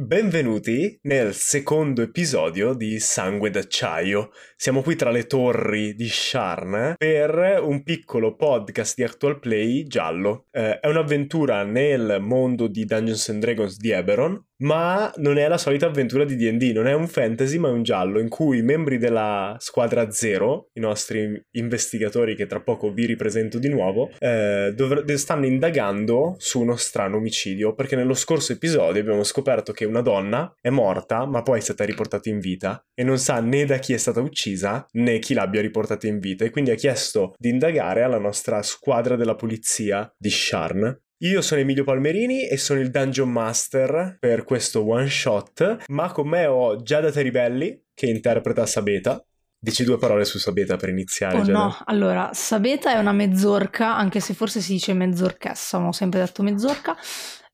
Benvenuti nel secondo episodio di Sangue d'acciaio. Siamo qui tra le torri di Sharn per un piccolo podcast di Actual Play giallo. Eh, è un'avventura nel mondo di Dungeons and Dragons di Eberron, ma non è la solita avventura di D&D, non è un fantasy ma è un giallo in cui i membri della squadra zero, i nostri investigatori che tra poco vi ripresento di nuovo, eh, dovr- stanno indagando su uno strano omicidio perché nello scorso episodio abbiamo scoperto che una donna è morta ma poi è stata riportata in vita e non sa né da chi è stata uccisa né chi l'abbia riportata in vita e quindi ha chiesto di indagare alla nostra squadra della polizia di Sharn io sono Emilio Palmerini e sono il Dungeon Master per questo one shot, ma con me ho Giada Teribelli che interpreta Sabeta. Dici due parole su Sabeta per iniziare. Oh Giada. no, allora, Sabeta è una mezzorca, anche se forse si dice mezzorchessa, ma ho sempre detto mezzorca.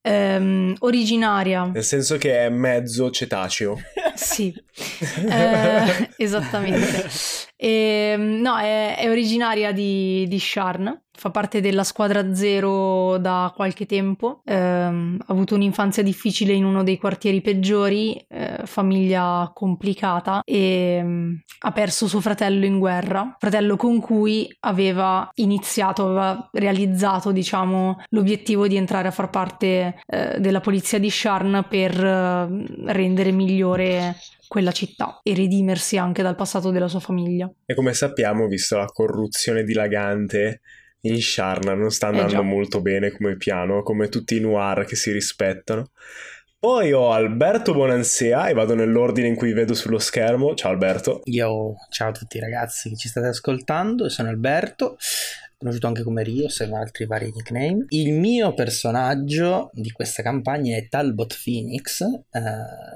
Ehm, originaria. Nel senso che è mezzo cetaceo. Sì, eh, esattamente. E, no, è, è originaria di, di Sharn, fa parte della squadra zero da qualche tempo, ehm, ha avuto un'infanzia difficile in uno dei quartieri peggiori, eh, famiglia complicata e mm, ha perso suo fratello in guerra, fratello con cui aveva iniziato, aveva realizzato diciamo l'obiettivo di entrare a far parte eh, della polizia di Sharn per eh, rendere migliore quella città e redimersi anche dal passato della sua famiglia. E come sappiamo, visto la corruzione dilagante in Sharn, non sta Eh andando già. molto bene come piano, come tutti i noir che si rispettano. Poi ho Alberto Bonansea e vado nell'ordine in cui vedo sullo schermo. Ciao Alberto. Io, ciao a tutti ragazzi che ci state ascoltando, sono Alberto, conosciuto anche come Rios e altri vari nickname. Il mio personaggio di questa campagna è Talbot Phoenix, eh,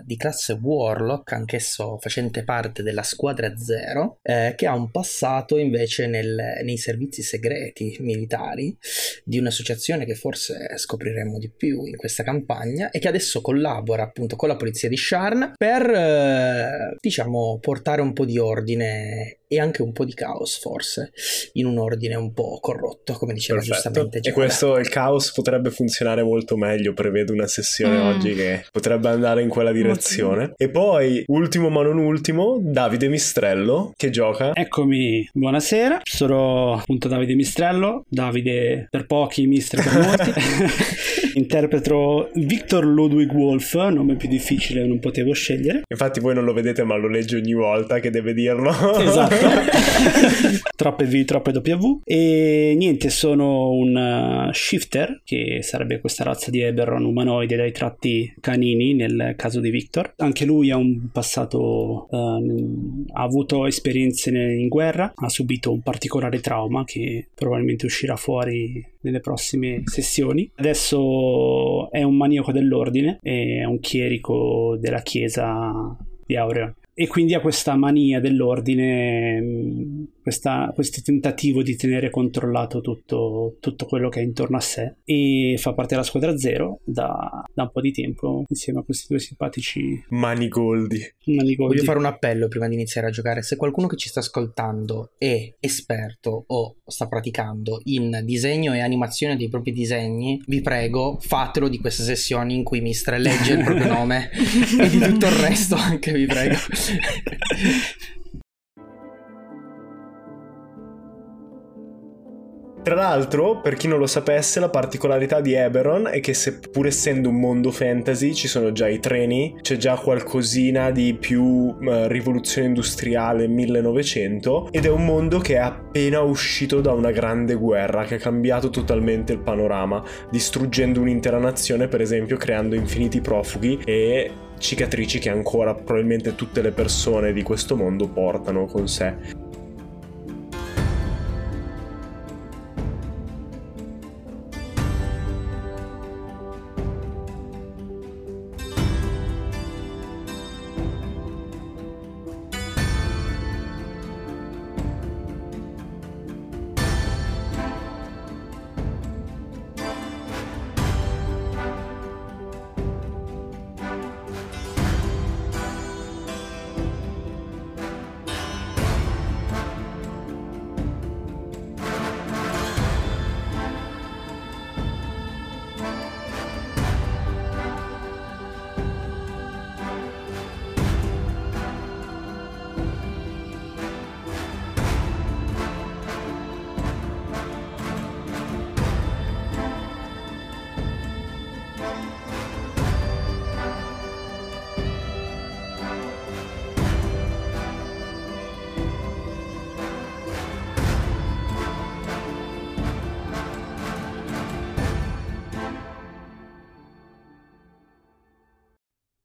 di classe Warlock, anch'esso facente parte della squadra zero, eh, che ha un passato invece nel- nei servizi segreti militari di un'associazione che forse scopriremo di più in questa campagna e che adesso collabora appunto con la polizia di Sharn per eh, diciamo portare un po' di ordine e anche un po' di caos forse in un ordine un po' corrotto come diceva Perfetto. giustamente E Giada. questo, il caos potrebbe funzionare molto meglio. Prevedo una sessione Mm. oggi che potrebbe andare in quella direzione. E poi, ultimo ma non ultimo, Davide Mistrello che gioca. Eccomi, buonasera, sono appunto Davide Mistrello, Davide per pochi, Mister per molti. Interpreto Victor Ludwig Wolf, nome più difficile non potevo scegliere. Infatti, voi non lo vedete, ma lo legge ogni volta che deve dirlo. Esatto. troppe V, troppe W. E niente, sono un uh, shifter, che sarebbe questa razza di Eberron umanoide dai tratti canini nel caso di Victor. Anche lui ha un passato, um, ha avuto esperienze in guerra, ha subito un particolare trauma che probabilmente uscirà fuori nelle prossime sessioni. Adesso è un maniaco dell'ordine, è un chierico della chiesa di Aureon e quindi ha questa mania dell'ordine, mh, questa- questo tentativo di tenere controllato tutto, tutto quello che è intorno a sé e fa parte della squadra zero da, da un po' di tempo insieme a questi due simpatici Manigoldi. manigoldi. Voglio fare un appello prima di iniziare a giocare. Se qualcuno che ci sta ascoltando è esperto o sta praticando in disegno e animazione dei propri disegni, vi prego, fatelo di queste sessioni in cui Mistre legge il proprio nome e di tutto il resto anche vi prego. Tra l'altro, per chi non lo sapesse, la particolarità di Eberron è che seppur essendo un mondo fantasy ci sono già i treni, c'è già qualcosina di più eh, rivoluzione industriale 1900 ed è un mondo che è appena uscito da una grande guerra che ha cambiato totalmente il panorama, distruggendo un'intera nazione, per esempio, creando infiniti profughi e cicatrici che ancora probabilmente tutte le persone di questo mondo portano con sé.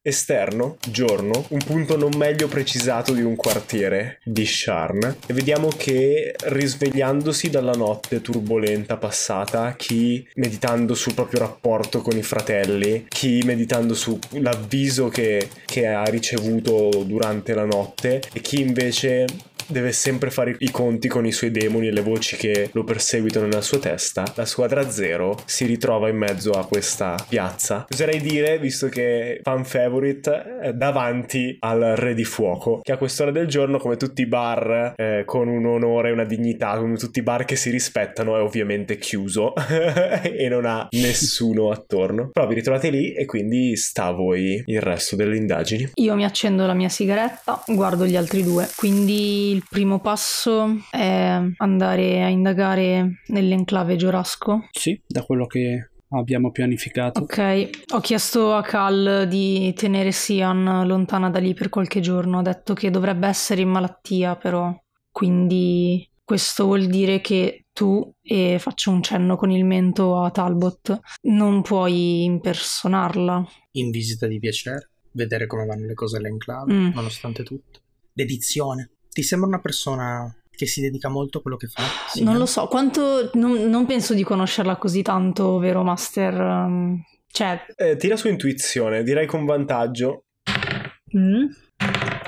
Esterno, giorno, un punto non meglio precisato di un quartiere di Sharn e vediamo che risvegliandosi dalla notte turbolenta passata, chi meditando sul proprio rapporto con i fratelli, chi meditando sull'avviso che, che ha ricevuto durante la notte e chi invece deve sempre fare i conti con i suoi demoni e le voci che lo perseguitano nella sua testa, la squadra zero si ritrova in mezzo a questa piazza. Oserei dire, visto che fan favorite, eh, davanti al Re di Fuoco, che a quest'ora del giorno, come tutti i bar eh, con un onore e una dignità, come tutti i bar che si rispettano, è ovviamente chiuso e non ha nessuno attorno. Però vi ritrovate lì e quindi sta a voi il resto delle indagini. Io mi accendo la mia sigaretta, guardo gli altri due, quindi il primo passo è andare a indagare nell'enclave Giorasco. Sì, da quello che abbiamo pianificato. Ok, ho chiesto a Cal di tenere Sian lontana da lì per qualche giorno, ha detto che dovrebbe essere in malattia però, quindi questo vuol dire che tu, e faccio un cenno con il mento a Talbot, non puoi impersonarla. In visita di piacere, vedere come vanno le cose all'enclave, mm. nonostante tutto. Dedizione. Ti sembra una persona che si dedica molto a quello che fa? Sì, non lo so, quanto... Non, non, penso di conoscerla così tanto, vero Master? Um, cioè... Eh, tira su intuizione, direi con vantaggio. Mm?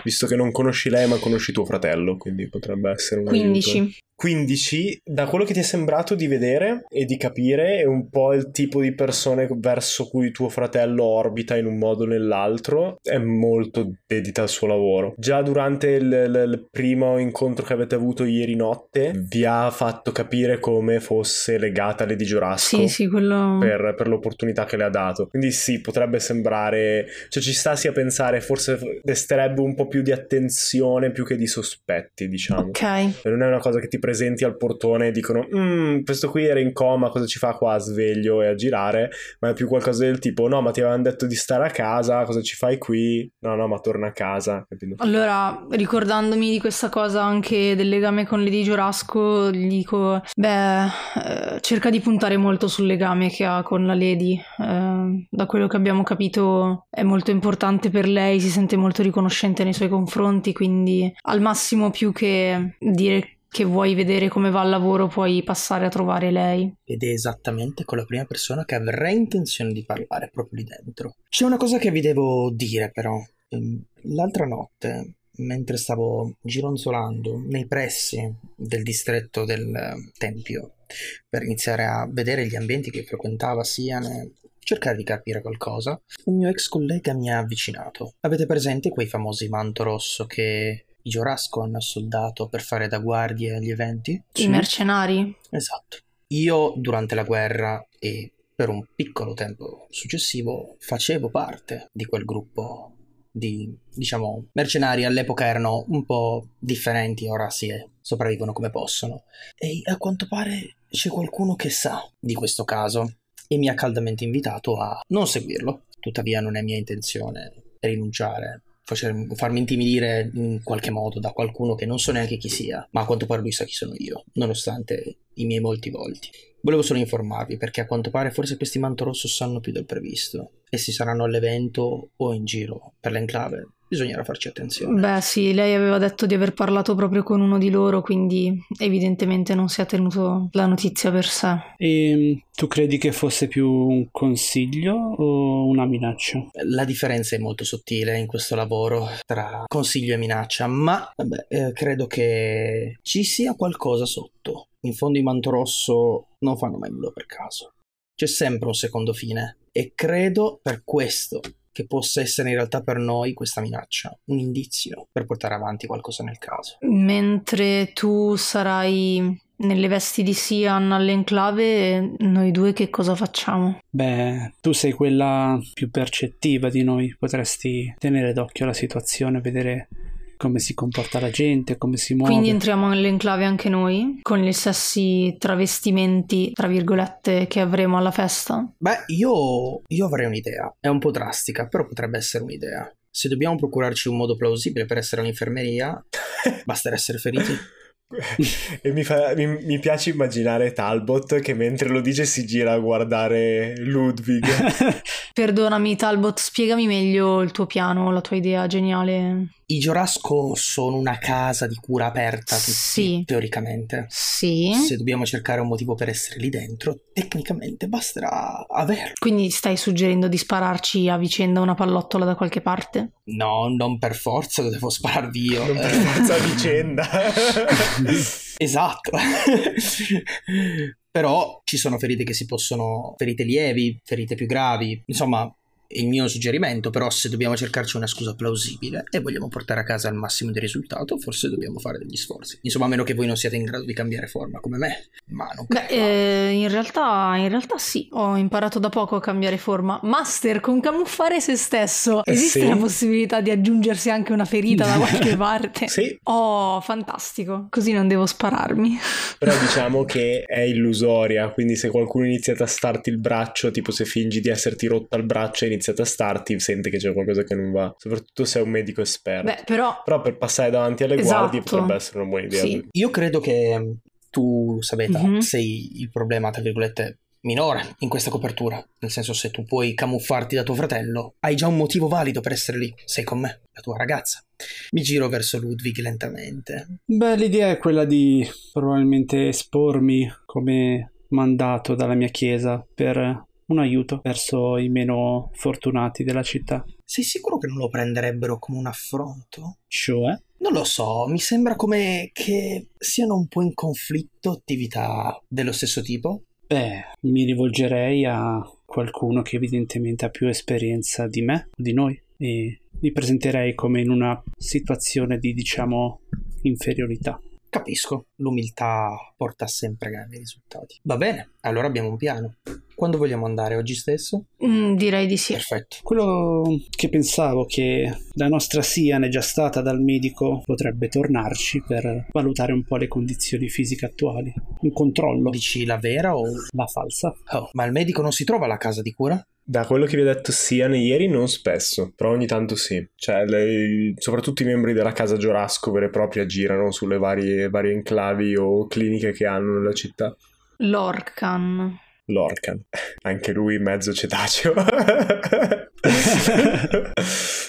Visto che non conosci lei ma conosci tuo fratello, quindi potrebbe essere un 15. Aiuto. 15, da quello che ti è sembrato di vedere e di capire, è un po' il tipo di persone verso cui tuo fratello orbita in un modo o nell'altro, è molto dedita al suo lavoro. Già durante il, il, il, primo incontro che avete avuto ieri notte, vi ha fatto capire come fosse legata a Lady Giorasco sì, sì, quello... per, per, l'opportunità che le ha dato. Quindi sì, potrebbe sembrare, cioè ci sta sì a pensare, forse desterebbe un po' più di attenzione più che di sospetti, diciamo. Ok. Non è una cosa che ti presenti al portone e dicono mm, questo qui era in coma, cosa ci fa qua sveglio e a girare, ma è più qualcosa del tipo no ma ti avevano detto di stare a casa, cosa ci fai qui? No no ma torna a casa. Capito? Allora ricordandomi di questa cosa anche del legame con Lady Giorasco gli dico beh eh, cerca di puntare molto sul legame che ha con la Lady, eh, da quello che abbiamo capito è molto importante per lei, si sente molto riconoscente nei suoi confronti quindi al massimo più che dire che vuoi vedere come va il lavoro puoi passare a trovare lei. Ed è esattamente con la prima persona che avrei intenzione di parlare proprio lì dentro. C'è una cosa che vi devo dire però. Ehm, l'altra notte, mentre stavo gironzolando nei pressi del distretto del Tempio, per iniziare a vedere gli ambienti che frequentava Siane, cercare di capire qualcosa, un mio ex collega mi ha avvicinato. Avete presente quei famosi manto rosso che i Giorasco hanno assoldato per fare da guardie agli eventi. I mercenari? Esatto. Io durante la guerra e per un piccolo tempo successivo facevo parte di quel gruppo di, diciamo, mercenari all'epoca erano un po' differenti, ora si è, sopravvivono come possono. E a quanto pare c'è qualcuno che sa di questo caso e mi ha caldamente invitato a non seguirlo. Tuttavia non è mia intenzione rinunciare farmi intimidire in qualche modo da qualcuno che non so neanche chi sia, ma a quanto pare lui sa chi sono io, nonostante i miei molti volti. Volevo solo informarvi perché a quanto pare forse questi manto rosso sanno più del previsto. Essi saranno all'evento o in giro per l'enclave bisognerà farci attenzione. Beh sì, lei aveva detto di aver parlato proprio con uno di loro, quindi evidentemente non si è tenuto la notizia per sé. E ehm, tu credi che fosse più un consiglio o una minaccia? La differenza è molto sottile in questo lavoro tra consiglio e minaccia, ma vabbè, eh, credo che ci sia qualcosa sotto. In fondo i manto rosso non fanno mai nulla per caso. C'è sempre un secondo fine e credo per questo che possa essere in realtà per noi questa minaccia, un indizio per portare avanti qualcosa nel caso. Mentre tu sarai nelle vesti di Sian all'enclave, noi due che cosa facciamo? Beh, tu sei quella più percettiva di noi, potresti tenere d'occhio la situazione, vedere come si comporta la gente, come si muove. Quindi entriamo nell'enclave anche noi, con gli stessi travestimenti, tra virgolette, che avremo alla festa? Beh, io, io avrei un'idea. È un po' drastica, però potrebbe essere un'idea. Se dobbiamo procurarci un modo plausibile per essere un'infermeria, basta essere feriti. e mi, fa, mi, mi, piace immaginare Talbot che mentre lo dice si gira a guardare Ludwig. Perdonami Talbot, spiegami meglio il tuo piano, la tua idea geniale. I Giorasco sono una casa di cura aperta, tutti, sì. teoricamente. Sì. Se dobbiamo cercare un motivo per essere lì dentro, tecnicamente basterà averlo. Quindi stai suggerendo di spararci a vicenda una pallottola da qualche parte? No, non per forza, lo devo spararvi io. Non per forza a vicenda. esatto. Però ci sono ferite che si possono, ferite lievi, ferite più gravi, insomma il mio suggerimento, però se dobbiamo cercarci una scusa plausibile e vogliamo portare a casa il massimo di risultato, forse dobbiamo fare degli sforzi. Insomma, a meno che voi non siate in grado di cambiare forma come me, ma non Beh, eh, in, realtà, in realtà sì, ho imparato da poco a cambiare forma. Master con camuffare se stesso. Eh, Esiste sì. la possibilità di aggiungersi anche una ferita da qualche parte? sì. Oh, fantastico. Così non devo spararmi. Però diciamo che è illusoria, quindi se qualcuno inizia a tastarti il braccio, tipo se fingi di esserti rotta il braccio e inizia a tastarti, sente che c'è qualcosa che non va. Soprattutto se è un medico esperto. Beh, però... però per passare davanti alle esatto. guardie potrebbe essere una buona idea. Sì. Io credo che tu, Sabeta, mm-hmm. sei il problema, tra virgolette, minore in questa copertura. Nel senso, se tu puoi camuffarti da tuo fratello, hai già un motivo valido per essere lì. Sei con me, la tua ragazza. Mi giro verso Ludwig lentamente. Beh, l'idea è quella di probabilmente espormi come mandato dalla mia chiesa per un aiuto verso i meno fortunati della città. Sei sicuro che non lo prenderebbero come un affronto? Cioè? Non lo so, mi sembra come che siano un po' in conflitto attività dello stesso tipo. Beh, mi rivolgerei a qualcuno che evidentemente ha più esperienza di me, di noi, e mi presenterei come in una situazione di, diciamo, inferiorità. Capisco, l'umiltà porta sempre grandi risultati. Va bene, allora abbiamo un piano. Quando vogliamo andare? Oggi stesso? Mm, direi di sì. Perfetto. Quello che pensavo che la nostra Sian è già stata dal medico potrebbe tornarci per valutare un po' le condizioni fisiche attuali. Un controllo. Dici la vera o la falsa? Oh, ma il medico non si trova alla casa di cura? Da quello che vi ha detto Sian ieri, non spesso, però ogni tanto sì. Cioè, lei, soprattutto i membri della casa Giorasco vere e proprie girano sulle varie, varie enclavi o cliniche che hanno nella città. Lorcan. Lorcan, anche lui mezzo cetaceo.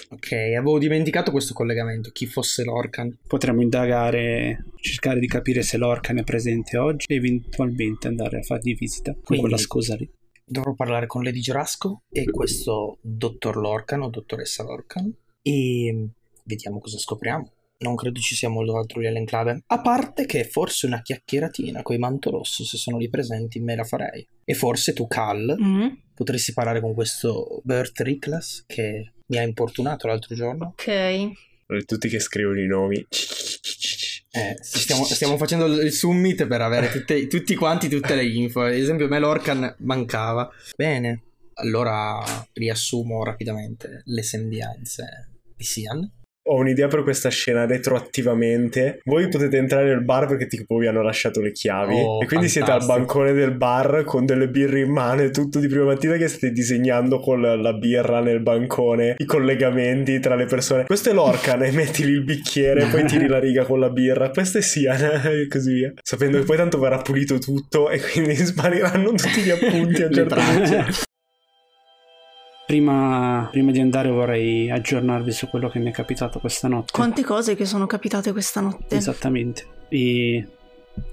ok, avevo dimenticato questo collegamento, chi fosse Lorcan. Potremmo indagare, cercare di capire se Lorcan è presente oggi e eventualmente andare a fargli visita con quella scusa lì. Dovrò parlare con Lady Giorasco e questo dottor Lorcan o dottoressa Lorcan e vediamo cosa scopriamo non credo ci sia molto altro lì all'enclave. A parte che forse una chiacchieratina coi manto rosso, se sono lì presenti, me la farei. E forse tu, Cal, mm-hmm. potresti parlare con questo Bert Riklas che mi ha importunato l'altro giorno. Ok. Tutti che scrivono i nomi. Eh, stiamo, stiamo, facendo il summit per avere tutte, tutti quanti tutte le info. Ad esempio, a me l'Orcan mancava. Bene, allora riassumo rapidamente le sembianze di Sian ho un'idea per questa scena retroattivamente. Voi potete entrare nel bar perché tipo vi hanno lasciato le chiavi oh, e quindi fantastico. siete al bancone del bar con delle birre in mano e tutto di prima mattina che state disegnando con la birra nel bancone i collegamenti tra le persone. Questo è l'orcan e metti lì il bicchiere, poi tiri la riga con la birra. Questo è Sian e così via. Sapendo che poi tanto verrà pulito tutto e quindi spariranno tutti gli appunti a un certo punto. Prima, prima, di andare vorrei aggiornarvi su quello che mi è capitato questa notte. Quante cose che sono capitate questa notte. Esattamente. E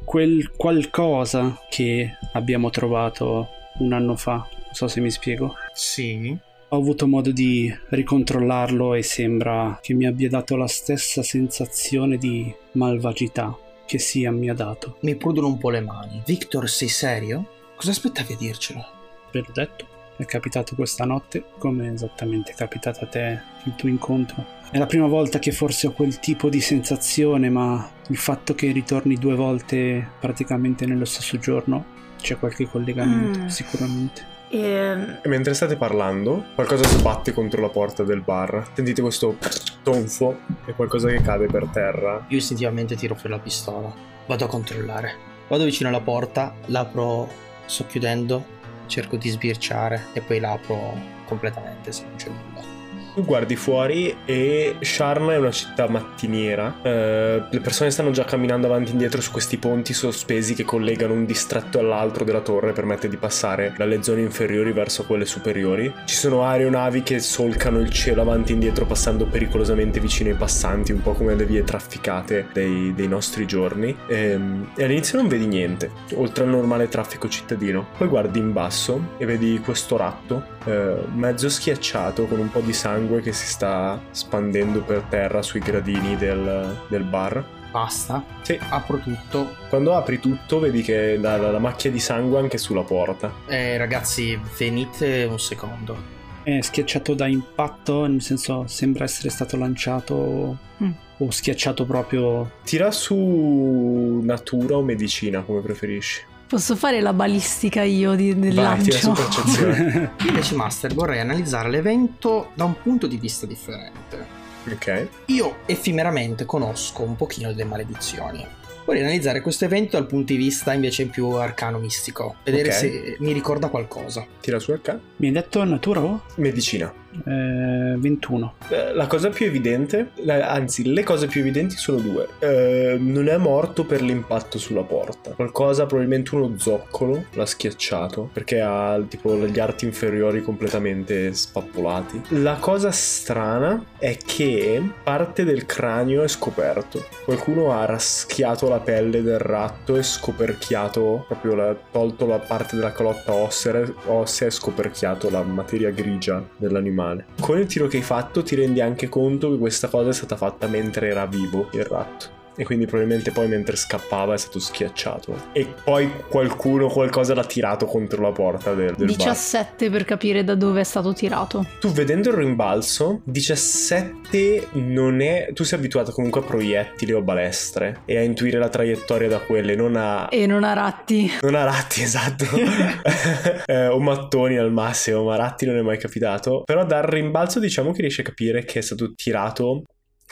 quel qualcosa che abbiamo trovato un anno fa, non so se mi spiego. Sì. Ho avuto modo di ricontrollarlo e sembra che mi abbia dato la stessa sensazione di malvagità che Sia mi ha dato. Mi prudono un po' le mani. Victor, sei serio? Cosa aspettavi a dircelo? Ve l'ho detto è capitato questa notte, come esattamente è capitato a te il tuo incontro. È la prima volta che forse ho quel tipo di sensazione, ma il fatto che ritorni due volte praticamente nello stesso giorno c'è qualche collegamento, mm. sicuramente. E... Ehm, e... mentre state parlando, qualcosa sbatte contro la porta del bar. Sentite questo tonfo e qualcosa che cade per terra. Io istintivamente tiro fuori la pistola. Vado a controllare. Vado vicino alla porta, l'apro socchiudendo cerco di sbirciare e poi l'apro completamente se non c'è nulla. Tu guardi fuori e Sharn è una città mattiniera. Eh, le persone stanno già camminando avanti e indietro su questi ponti sospesi che collegano un distretto all'altro della torre permette di passare dalle zone inferiori verso quelle superiori. Ci sono aeronavi che solcano il cielo avanti e indietro passando pericolosamente vicino ai passanti, un po' come le vie trafficate dei, dei nostri giorni. E, ehm, e all'inizio non vedi niente, oltre al normale traffico cittadino. Poi guardi in basso e vedi questo ratto eh, mezzo schiacciato con un po' di sangue che si sta spandendo per terra sui gradini del, del bar. Basta. Sì. Apro tutto. Quando apri tutto vedi che la, la, la macchia di sangue anche sulla porta. Eh, ragazzi, venite un secondo. È schiacciato da impatto, nel senso sembra essere stato lanciato Mm. o schiacciato proprio. Tira su natura o medicina, come preferisci. Posso fare la balistica io di- del Vai, lancio? percezione. Io invece, Master, vorrei analizzare l'evento da un punto di vista differente. ok. Io effemeramente conosco un pochino delle maledizioni. Vorrei analizzare questo evento dal punto di vista invece più arcano mistico. Vedere Ok. se mi ricorda qualcosa. Tira su HK. Mi hai detto natura o? Medicina. Eh, 21. Eh, La cosa più evidente, anzi, le cose più evidenti sono due. Eh, non è morto per l'impatto sulla porta. Qualcosa, probabilmente uno zoccolo, l'ha schiacciato perché ha tipo gli arti inferiori completamente spappolati. La cosa strana è che parte del cranio è scoperto. Qualcuno ha raschiato la pelle del ratto e scoperchiato, proprio la- tolto la parte della calotta ossea, ossea e scoperchiato la materia grigia dell'animale. Con il tiro che hai fatto ti rendi anche conto che questa cosa è stata fatta mentre era vivo il ratto. E quindi probabilmente poi mentre scappava è stato schiacciato. E poi qualcuno qualcosa l'ha tirato contro la porta del, del bar. 17 per capire da dove è stato tirato. Tu vedendo il rimbalzo, 17 non è... Tu sei abituato comunque a proiettili o balestre e a intuire la traiettoria da quelle, non a... E non ha ratti. Non a ratti, esatto. Eh, o mattoni al massimo, ma a ratti non è mai capitato. Però dal rimbalzo diciamo che riesci a capire che è stato tirato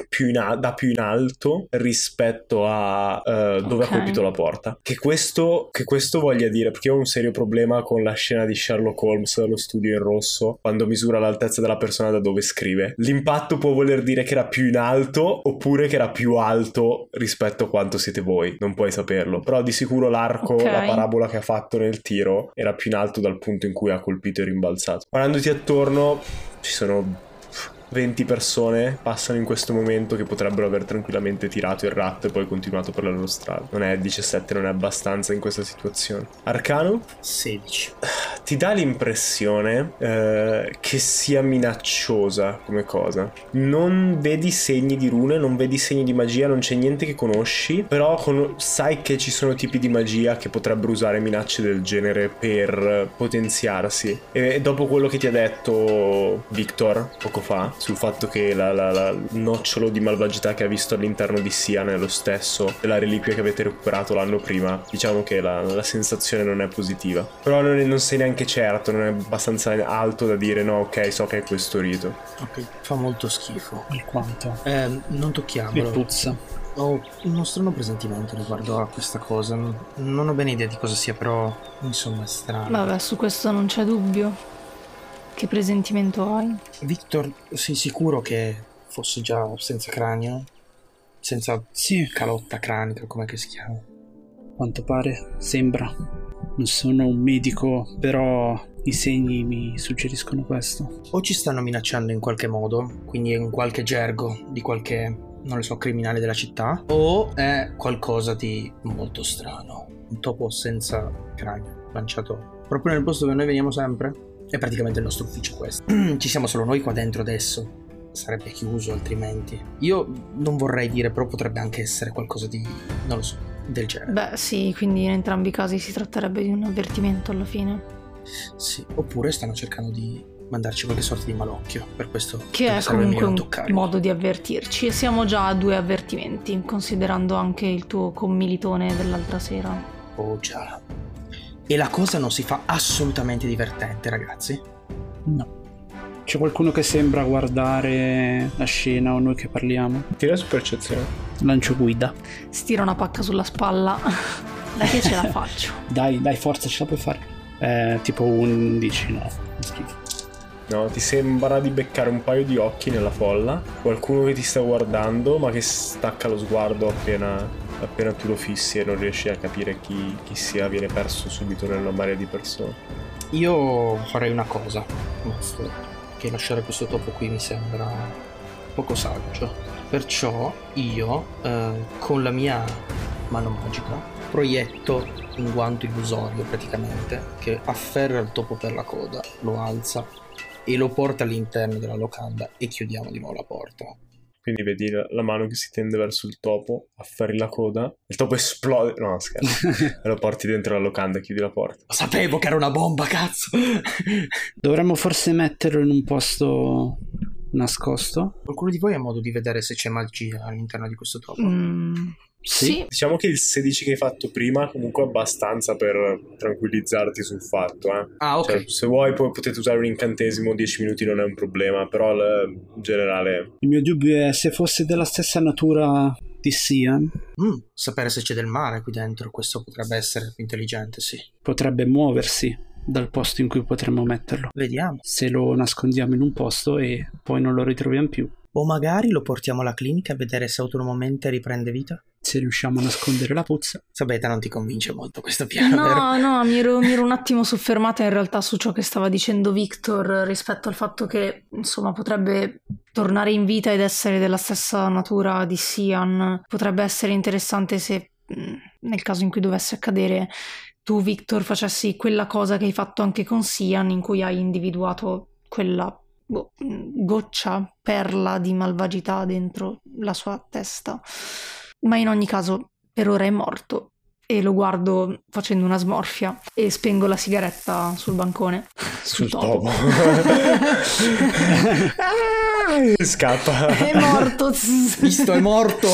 più in a- da più in alto rispetto a eh, dove Ok. ha colpito la porta. Che questo, che questo voglia dire, perché io ho un serio problema con la scena di Sherlock Holmes allo studio in rosso, quando misura l'altezza della persona da dove scrive. L'impatto può voler dire che era più in alto oppure che era più alto rispetto a quanto siete voi, non puoi saperlo. Però di sicuro l'arco, Ok. la parabola che ha fatto nel tiro era più in alto dal punto in cui ha colpito e rimbalzato. Guardandoti attorno ci sono 20 persone passano in questo momento che potrebbero aver tranquillamente tirato il ratto e poi continuato per la loro strada. Non è 17, non è abbastanza in questa situazione. Arcano 16. ti dà l'impressione eh, che sia minacciosa come cosa. Non vedi segni di rune, non vedi segni di magia, non c'è niente che conosci, però con- sai che ci sono tipi di magia che potrebbero usare minacce del genere per potenziarsi. E dopo quello che ti ha detto Victor poco fa, sul fatto che la, la- la- il nocciolo di malvagità che ha visto all'interno di Sian è lo stesso della reliquia che avete recuperato l'anno prima, diciamo che la, la sensazione non è positiva. Però non, non sei neanche certo, non è abbastanza alto da dire no, ok, so che è questo rito. Ok, fa molto schifo. Alquanto. Eh, non tocchiamolo. puzza. Ho uno strano presentimento riguardo a questa cosa. Non non ho bene idea di cosa sia, però insomma è strano. Vabbè, su questo non c'è dubbio. Che presentimento hai? Victor, sei sicuro che fosse già senza cranio? Senza Sì, calotta cranica, com'è che si chiama? quanto pare, sembra. Non sono un medico, però i segni mi suggeriscono questo. O ci stanno minacciando in qualche modo, quindi in qualche gergo di qualche, non lo so, criminale della città, o è qualcosa di molto strano. Un topo senza cranio, lanciato proprio nel posto dove noi veniamo sempre. È praticamente il nostro ufficio questo. ci siamo solo noi qua dentro adesso. Sarebbe chiuso altrimenti. Io non vorrei dire, però potrebbe anche essere qualcosa di, non lo so, del genere. Beh, sì, quindi in entrambi i casi si tratterebbe di un avvertimento alla fine. Sì, oppure stanno cercando di mandarci qualche sorta di malocchio. Per questo Che è comunque un modo di avvertirci. E siamo già a due avvertimenti, considerando anche il tuo commilitone dell'altra sera. Oh già. E la cosa non si fa assolutamente divertente, ragazzi. No. C'è qualcuno che sembra guardare la scena o noi che parliamo? Tira su percezione. Lancio guida. Stira una pacca sulla spalla. Dai che ce la faccio. Dai, dai, forza, ce la puoi fare. Eh, tipo 11, no. Schifo. no? Ti sembra di beccare un paio di occhi nella folla, qualcuno che ti sta guardando ma che stacca lo sguardo appena, appena tu lo fissi e non riesci a capire chi, chi sia, viene perso subito nella marea di persone. Io farei una cosa, Master, che lasciare questo topo qui mi sembra poco saggio. Perciò io, eh, con la mia mano magica, proietto un guanto illusorio praticamente, che afferra il topo per la coda, lo alza e lo porta all'interno della locanda e chiudiamo di nuovo la porta. Quindi vedi la, la mano che si tende verso il topo, afferri la coda, il topo esplode, no scherzo, e lo porti dentro la locanda e chiudi la porta. Sapevo che era una bomba, cazzo! Dovremmo forse metterlo in un posto nascosto. Qualcuno di voi ha modo di vedere se c'è magia all'interno di questo topo? Mm, Sì. sì. Diciamo che il 16 che hai fatto prima comunque è abbastanza per tranquillizzarti sul fatto, eh. Ah, ok. Cioè, se vuoi poi potete usare un incantesimo, 10 minuti non è un problema, però l- in generale... Il mio dubbio è se fosse della stessa natura di Sian, Mm, sapere se c'è del mare qui dentro, questo potrebbe essere più intelligente, sì. potrebbe muoversi dal posto in cui potremmo metterlo. Vediamo. Se lo nascondiamo in un posto e poi non lo ritroviamo più. O magari lo portiamo alla clinica a vedere se autonomamente riprende vita? Se riusciamo a nascondere la puzza. Sabeta non ti convince molto questo piano, vero? No, no, mi ero, mi ero un attimo soffermata in realtà su ciò che stava dicendo Victor rispetto al fatto che, insomma, potrebbe tornare in vita ed essere della stessa natura di Sian. Potrebbe essere interessante se, mh, nel caso in cui dovesse accadere, tu, Victor, facessi quella cosa che hai fatto anche con Sian, in cui hai individuato quella boh, mh, goccia, perla di malvagità dentro la sua testa. Ma in ogni caso, per ora è morto e lo guardo facendo una smorfia e spengo la sigaretta sul bancone. Sul, topo. Ah, Scappa. è morto. Visto, è morto!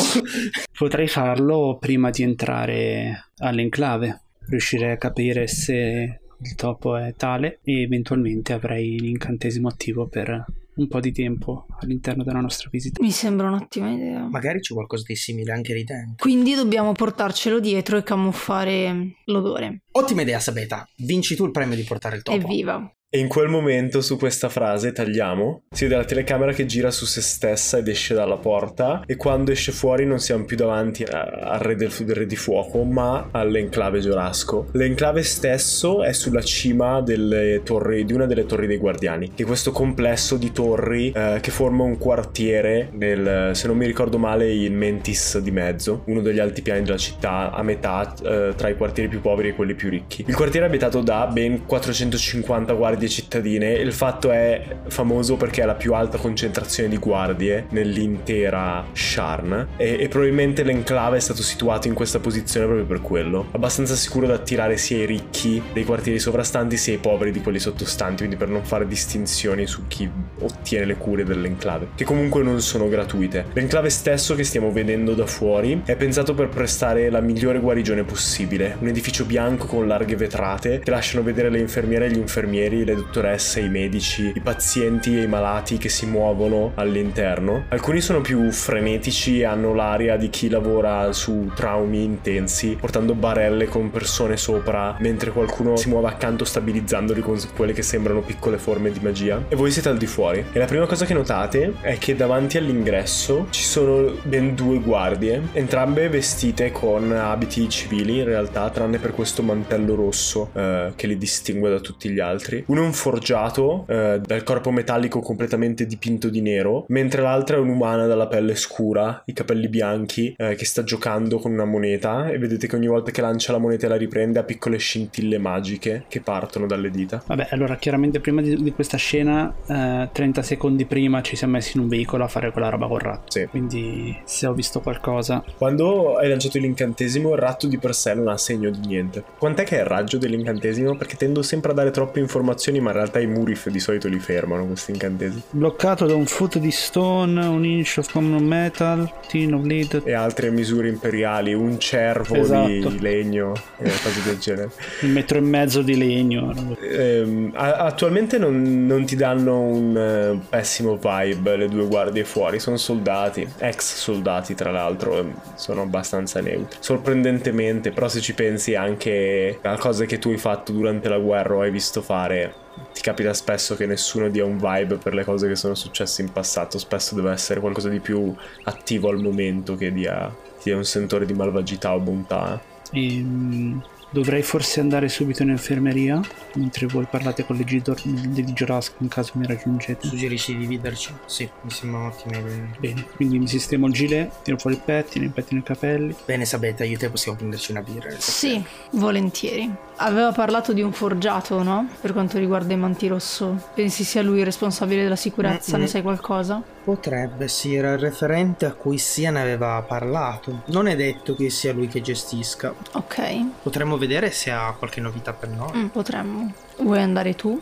Potrei farlo prima di entrare all'enclave. Riuscirei a capire se il topo è tale e eventualmente avrei l'incantesimo attivo per un po' di tempo all'interno della nostra visita. Mi sembra un'ottima idea. Magari c'è qualcosa di simile anche lì dentro. Quindi dobbiamo portarcelo dietro e camuffare l'odore. Ottima idea, Sabeta. Vinci tu il premio di portare il topo. Evviva. E in quel momento su questa frase tagliamo, si vede la telecamera che gira su se stessa ed esce dalla porta e quando esce fuori non siamo più davanti al re del, del re di fuoco ma all'enclave Giorasco. L'enclave stesso è sulla cima delle torri, di una delle torri dei guardiani, che è questo complesso di torri eh, che forma un quartiere nel, se non mi ricordo male, in Mentis di mezzo, uno degli alti piani della città a metà eh, tra i quartieri più poveri e quelli più ricchi. Il quartiere è abitato da ben 450 guardie cittadine e il fatto è famoso perché ha la più alta concentrazione di guardie nell'intera Sharn e, e probabilmente l'enclave è stato situato in questa posizione proprio per quello. Abbastanza sicuro da attirare sia i ricchi dei quartieri sovrastanti sia i poveri di quelli sottostanti, quindi per non fare distinzioni su chi ottiene le cure dell'enclave, che comunque non sono gratuite. L'enclave stesso che stiamo vedendo da fuori è pensato per prestare la migliore guarigione possibile, un edificio bianco con larghe vetrate che lasciano vedere le infermiere e gli infermieri, le dottoresse, i medici, i pazienti e i malati che si muovono all'interno. Alcuni sono più frenetici e hanno l'aria di chi lavora su traumi intensi, portando barelle con persone sopra, mentre qualcuno si muove accanto stabilizzandoli con quelle che sembrano piccole forme di magia. E voi siete al di fuori. E la prima cosa che notate è che davanti all'ingresso ci sono ben due guardie, entrambe vestite con abiti civili in realtà, tranne per questo mantello rosso eh, che li distingue da tutti gli altri. Uno un forgiato eh, dal corpo metallico completamente dipinto di nero, mentre l'altra è un'umana dalla pelle scura, i capelli bianchi, eh, che sta giocando con una moneta e vedete che ogni volta che lancia la moneta e la riprende ha piccole scintille magiche che partono dalle dita. Vabbè, allora chiaramente prima di, di questa scena, eh, 30 secondi prima ci siamo messi in un veicolo a fare quella roba col ratto. Sì. Quindi se ho visto qualcosa, Quando hai lanciato l'incantesimo, il ratto di per sé non ha segno di niente. Quant'è che è il raggio dell'incantesimo? Perché tendo sempre a dare troppe informazioni, ma in realtà i muri f- di solito li fermano questi incantesimi. bloccato da un foot di stone, un inch of common metal, tin of lead, E altre misure imperiali, un cervo Esatto. di legno cose del genere. un metro e mezzo di legno. Ehm, attualmente non, non ti danno un eh, pessimo vibe le due guardie fuori, sono soldati, ex soldati tra l'altro, ehm, sono abbastanza neutri. Sorprendentemente, però se ci pensi anche a cose che tu hai fatto durante la guerra o hai visto fare, ti capita spesso che nessuno dia un vibe per le cose che sono successe in passato, spesso deve essere qualcosa di più attivo al momento che dia, dia un sentore di malvagità o bontà. Ehm, dovrei forse andare subito in infermeria mentre voi parlate con l'Egidor di Giorasco in caso mi raggiungete. Suggerisci di dividerci? Sì, mi sembra un'ottima idea. Bene, quindi mi sistemo il gilet, tiro fuori il pettine, il pettine i capelli. Bene, sapete, io e te possiamo prenderci una birra. Sì, volentieri. Aveva parlato di un forgiato, no? Per quanto riguarda il Mantirosso. Pensi sia lui il responsabile della sicurezza? Mm-mm. Ne sai qualcosa? Potrebbe, sì, era il referente a cui Sia ne aveva parlato. Non è detto che sia lui che gestisca. Ok, Potremmo vedere se ha qualche novità per noi. mm, potremmo. Vuoi andare tu?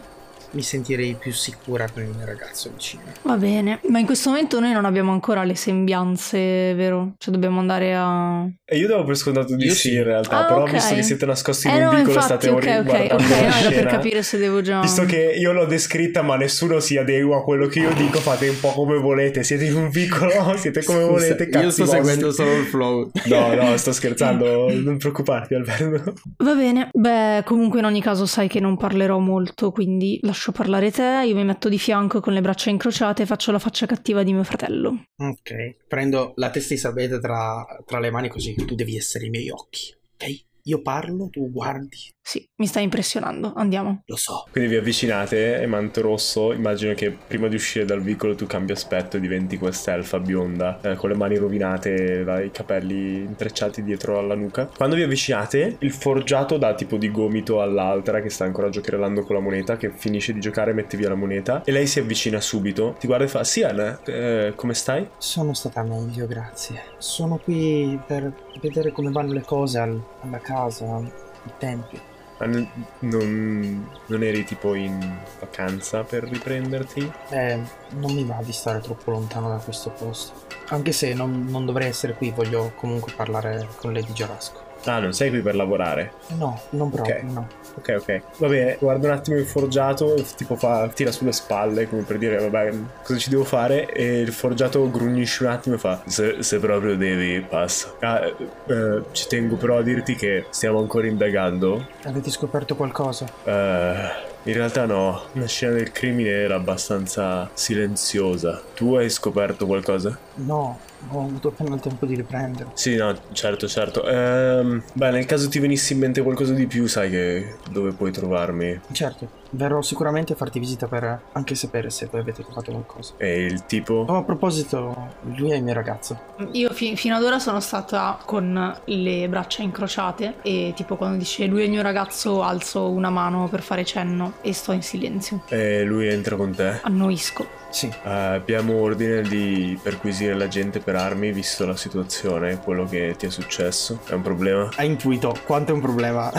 Mi sentirei più sicura con il mio ragazzo vicino. Va bene. Ma in questo momento noi non abbiamo ancora le sembianze, vero? Cioè dobbiamo andare a... E io davo per scontato di Io sì, sì. in realtà, Ah, però ok. visto che siete nascosti in Eh un no, vicolo infatti, state ok, ori- ok, ok, la no, era per scena. capire se devo già... Visto che io l'ho descritta ma nessuno si adegua a quello che io dico, fate un po' come volete, siete in un vicolo, siete come volete, cazzi io sto vostri. seguendo solo il flow. No, no, sto scherzando, non preoccuparti Alberto. Va bene. Beh, comunque in ogni caso sai che non parlerò molto, quindi lascio parlare te, io mi metto di fianco con le braccia incrociate e faccio la faccia cattiva di mio fratello. Ok, prendo la testa di Sabete tra, tra le mani così tu devi essere i miei occhi, ok? Io parlo, tu guardi, Sì, mi stai impressionando. Andiamo. lo so. Quindi vi avvicinate e Manto Rosso, immagino che prima di uscire dal vicolo tu cambi aspetto e diventi quest'elfa bionda, eh, con le mani rovinate, i capelli intrecciati dietro alla nuca. Quando vi avvicinate, il forgiato dà tipo di gomito all'altra che sta ancora giocherellando con la moneta, che finisce di giocare e mette via la moneta, e lei si avvicina subito, ti guarda e fa, Sian, eh, come stai? Sono stata meglio, grazie. Sono qui per vedere come vanno le cose al- alla casa, al tempio. N- non, non eri tipo in vacanza per riprenderti? Eh, non mi va di stare troppo lontano da questo posto. Anche se non, non dovrei essere qui, voglio comunque parlare con Lady Giorasco. Ah, non sei qui per lavorare. No, non proprio, Ok. no. Ok, ok. Va bene, guarda un attimo il forgiato, tipo fa, tira sulle spalle come per dire, vabbè, cosa ci devo fare? E il forgiato grugnisce un attimo e fa, se, se proprio devi, passa. Ah, eh, eh, ci tengo però a dirti che stiamo ancora indagando. Avete scoperto qualcosa? Eh, in realtà no, la scena del crimine era abbastanza silenziosa. Tu hai scoperto qualcosa? No, ho avuto appena il tempo di riprendere. Sì, no, certo, certo. Ehm, beh, nel caso ti venisse in mente qualcosa di più, sai che dove puoi trovarmi. Certo, verrò sicuramente a farti visita per anche sapere se voi avete trovato qualcosa. E il tipo? Oh, a proposito, lui è il mio ragazzo. Io fi- fino ad ora sono stata con le braccia incrociate e tipo quando dice lui è il mio ragazzo alzo una mano per fare cenno e sto in silenzio. E lui entra con te. Annoisco. Sì, Eh, abbiamo ordine di perquisire la gente per armi, visto la situazione, quello che ti è successo. È un problema? ha intuito quanto è un problema.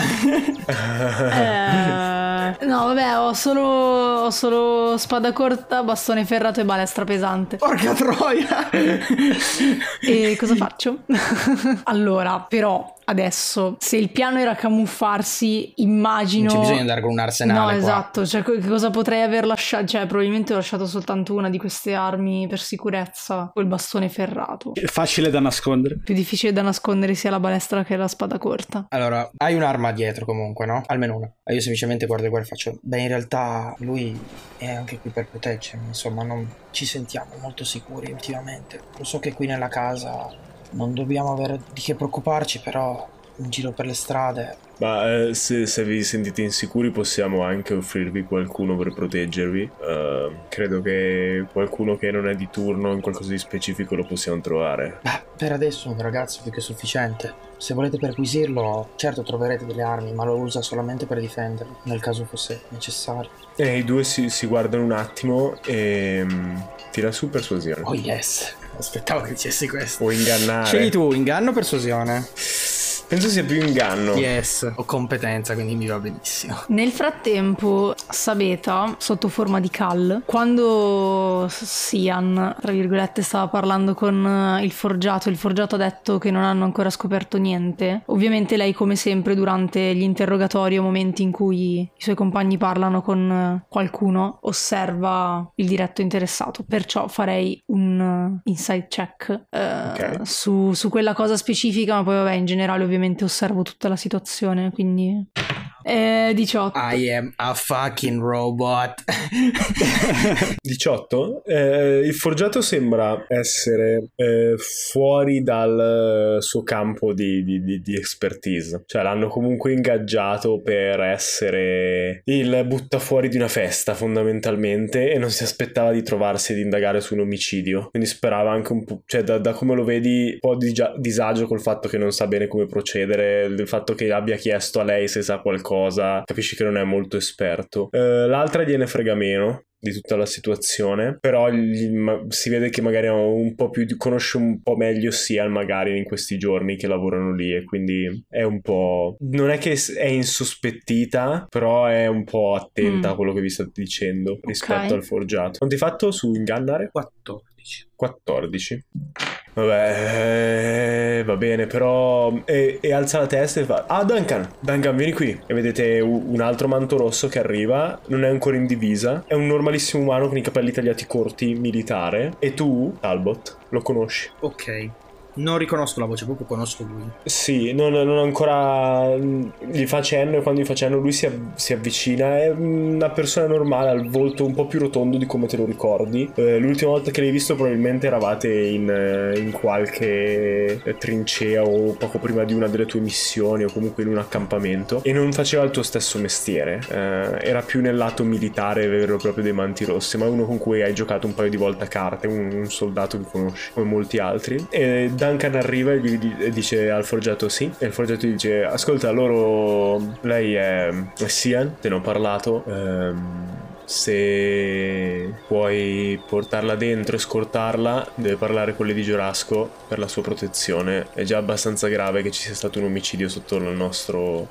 Eh, no, vabbè, ho solo, ho solo spada corta, bastone ferrato e balestra pesante. Porca troia! E cosa faccio? allora, però, adesso, se il piano era camuffarsi, immagino... Non c'è bisogno di andare con un arsenale No, qua. esatto, cioè co- che cosa potrei aver lasciato? Cioè, probabilmente ho lasciato soltanto una di queste armi per sicurezza, quel bastone ferrato. È facile da nascondere. Più difficile da nascondere sia la balestra che la spada corta. Allora, hai un'arma dietro comunque, no? Almeno una. Io semplicemente guardo e guardo e faccio... Beh, in realtà lui è anche qui per proteggermi, insomma, non ci sentiamo molto sicuri ultimamente. Lo so che qui nella casa non dobbiamo avere di che preoccuparci, però in giro per le strade... Ma eh, se, se vi sentite insicuri possiamo anche offrirvi qualcuno per proteggervi. Eh, credo che qualcuno che non è di turno in qualcosa di specifico lo possiamo trovare. Beh, per adesso un ragazzo più che sufficiente. Se volete perquisirlo, certo troverete delle armi, ma lo usa solamente per difenderlo, nel caso fosse necessario. E i due si, si guardano un attimo e mm, tira su persuasione. Oh yes! Aspettavo che dicessi questo. O ingannare. Scegli tu, inganno o persuasione? Penso sia più inganno. Yes, ho competenza, quindi mi va benissimo. Nel frattempo, Sabeta, sotto forma di Cal, quando Sian, tra virgolette, stava parlando con eh, il forgiato, il forgiato ha detto che non hanno ancora scoperto niente. Ovviamente lei, come sempre, durante gli interrogatori o momenti in cui i suoi compagni parlano con eh, qualcuno, osserva il diretto interessato. Perciò farei un eh, insight check eh, Ok. su, su quella cosa specifica, ma poi vabbè, in generale ovviamente osservo tutta la situazione, quindi... Eh, 18. I am a fucking robot. 18. Eh, il forgiato sembra essere eh, fuori dal suo campo di, di, di, di expertise. Cioè l'hanno comunque ingaggiato per essere il buttafuori di una festa fondamentalmente e non si aspettava di trovarsi ad indagare su un omicidio. Quindi sperava anche un po', cioè da, da come lo vedi, un po' di disagio col fatto che non sa bene come procedere, il fatto che abbia chiesto a lei se sa qualcosa, capisci che non è molto esperto. Eh, l'altra gliene frega meno di tutta la situazione, però gli- ma- si vede che magari ha un po' più di- conosce un po' meglio Sian magari in questi giorni che lavorano lì e quindi è un po' non è che è insospettita, però è un po' attenta Mm. a quello che vi state dicendo rispetto Ok. al forgiato. Quanti hai fatto su ingannare? 14. 14. Vabbè, eh, va bene, però... E, e alza la testa e fa... Ah, Duncan! Duncan, vieni qui. E vedete un altro manto rosso che arriva, non è ancora in divisa, è un normalissimo umano con i capelli tagliati corti, militare. E tu, Talbot, lo conosci. Ok. Non riconosco la voce, proprio conosco lui. Sì, non, non ancora gli fa cenno e quando gli fa cenno lui si, av- si avvicina. È una persona normale, ha il volto un po' più rotondo di come te lo ricordi. Eh, l'ultima volta che l'hai visto probabilmente eravate in, eh, in qualche eh, trincea o poco prima di una delle tue missioni o comunque in un accampamento e non faceva il tuo stesso mestiere. Eh, era più nel lato militare vero proprio dei manti rossi, ma uno con cui hai giocato un paio di volte a carte, un, un soldato che conosci come molti altri. E Duncan arriva e gli e dice al forgiato sì? E il forgiato gli dice ascolta loro lei è, è Sian te ne ho parlato ehm, se puoi portarla dentro e scortarla deve parlare con Lady Giorasco per la sua protezione. È già abbastanza grave che ci sia stato un omicidio sotto il nostro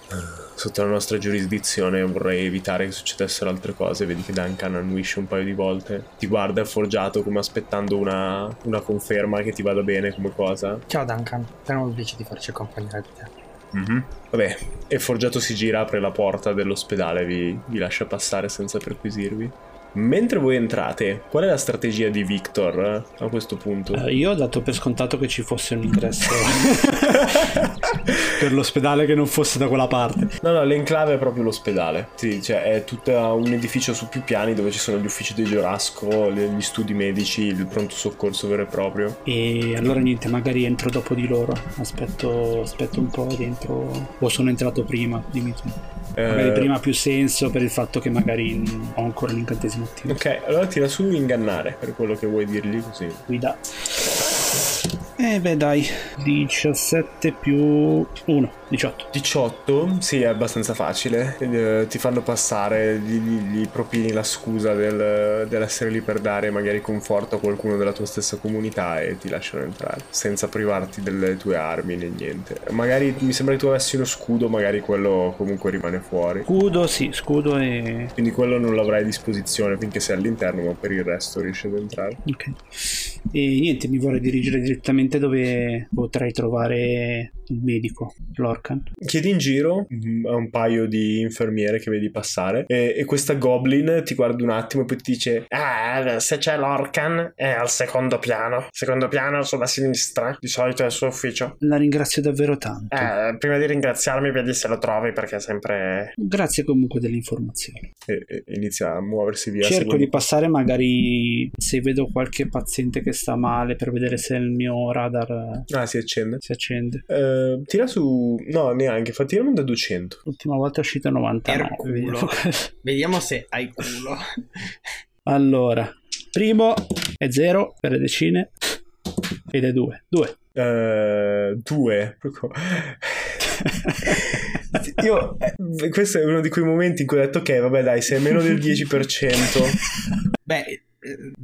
sotto la nostra giurisdizione vorrei evitare che succedessero altre cose vedi che Duncan annuisce un paio di volte ti guarda forgiato come aspettando una, una conferma che ti vada bene come cosa Ciao Duncan, un piacere di farci accompagnare di te. Mhm. Vabbè, e Forgiato si gira, apre la porta dell'ospedale, vi, vi lascia passare senza perquisirvi. Mentre voi entrate, qual è la strategia di Victor eh, a questo punto? Eh, io ho dato per scontato che ci fosse un ingresso per l'ospedale che non fosse da quella parte. No, no, l'enclave è proprio l'ospedale. Sì, cioè è tutto un edificio su più piani dove ci sono gli uffici di Giorasco, gli studi medici, il pronto soccorso vero e proprio. E allora niente, magari entro dopo di loro. Aspetto, aspetto un po' dentro. O sono entrato prima, dimmi tu. Magari Eh, prima ha più senso per il fatto che magari ho ancora l'incantesimo attivo. Ok, allora tira su ingannare per quello che vuoi dirgli così. Guida. Eh beh dai, 17 più 1, 18. 18, sì, è abbastanza facile. Eh, ti fanno passare, gli, gli- gli propini la scusa del- dell'essere lì per dare magari conforto a qualcuno della tua stessa comunità e ti lasciano entrare, senza privarti delle tue armi né niente. Magari mi sembra che tu avessi uno scudo, magari quello comunque rimane fuori. Scudo, sì, scudo e... Quindi quello non l'avrai a disposizione finché sei all'interno, ma per il resto riesci ad entrare. Ok. E niente, mi vorrei dirigere direttamente dove potrei trovare il medico, l'Orcan. Chiedi in giro mm, a un paio di infermiere che vedi passare e, e questa goblin ti guarda un attimo e poi ti dice Ah, se c'è l'Orcan è al secondo piano. Secondo piano sulla sinistra. Di solito è il suo ufficio. La ringrazio davvero tanto. Eh, prima di ringraziarmi vedi se lo trovi perché è sempre... Grazie comunque delle informazioni. E, e inizia a muoversi via. Cerco seguendo- di passare magari se vedo qualche paziente che sta male per vedere se il mio radar Ah, si accende. si accende. Eh, tira su... No, neanche. Fa tirami da 200. L'ultima volta è uscito 99. Per culo. vediamo. Vediamo se hai culo. allora, primo è 0 per le decine ed è 2. 2. Eh, due. Proprio- Io, eh, questo è uno di quei momenti in cui ho detto, ok, vabbè, dai, se è meno del 10%. Beh, eh,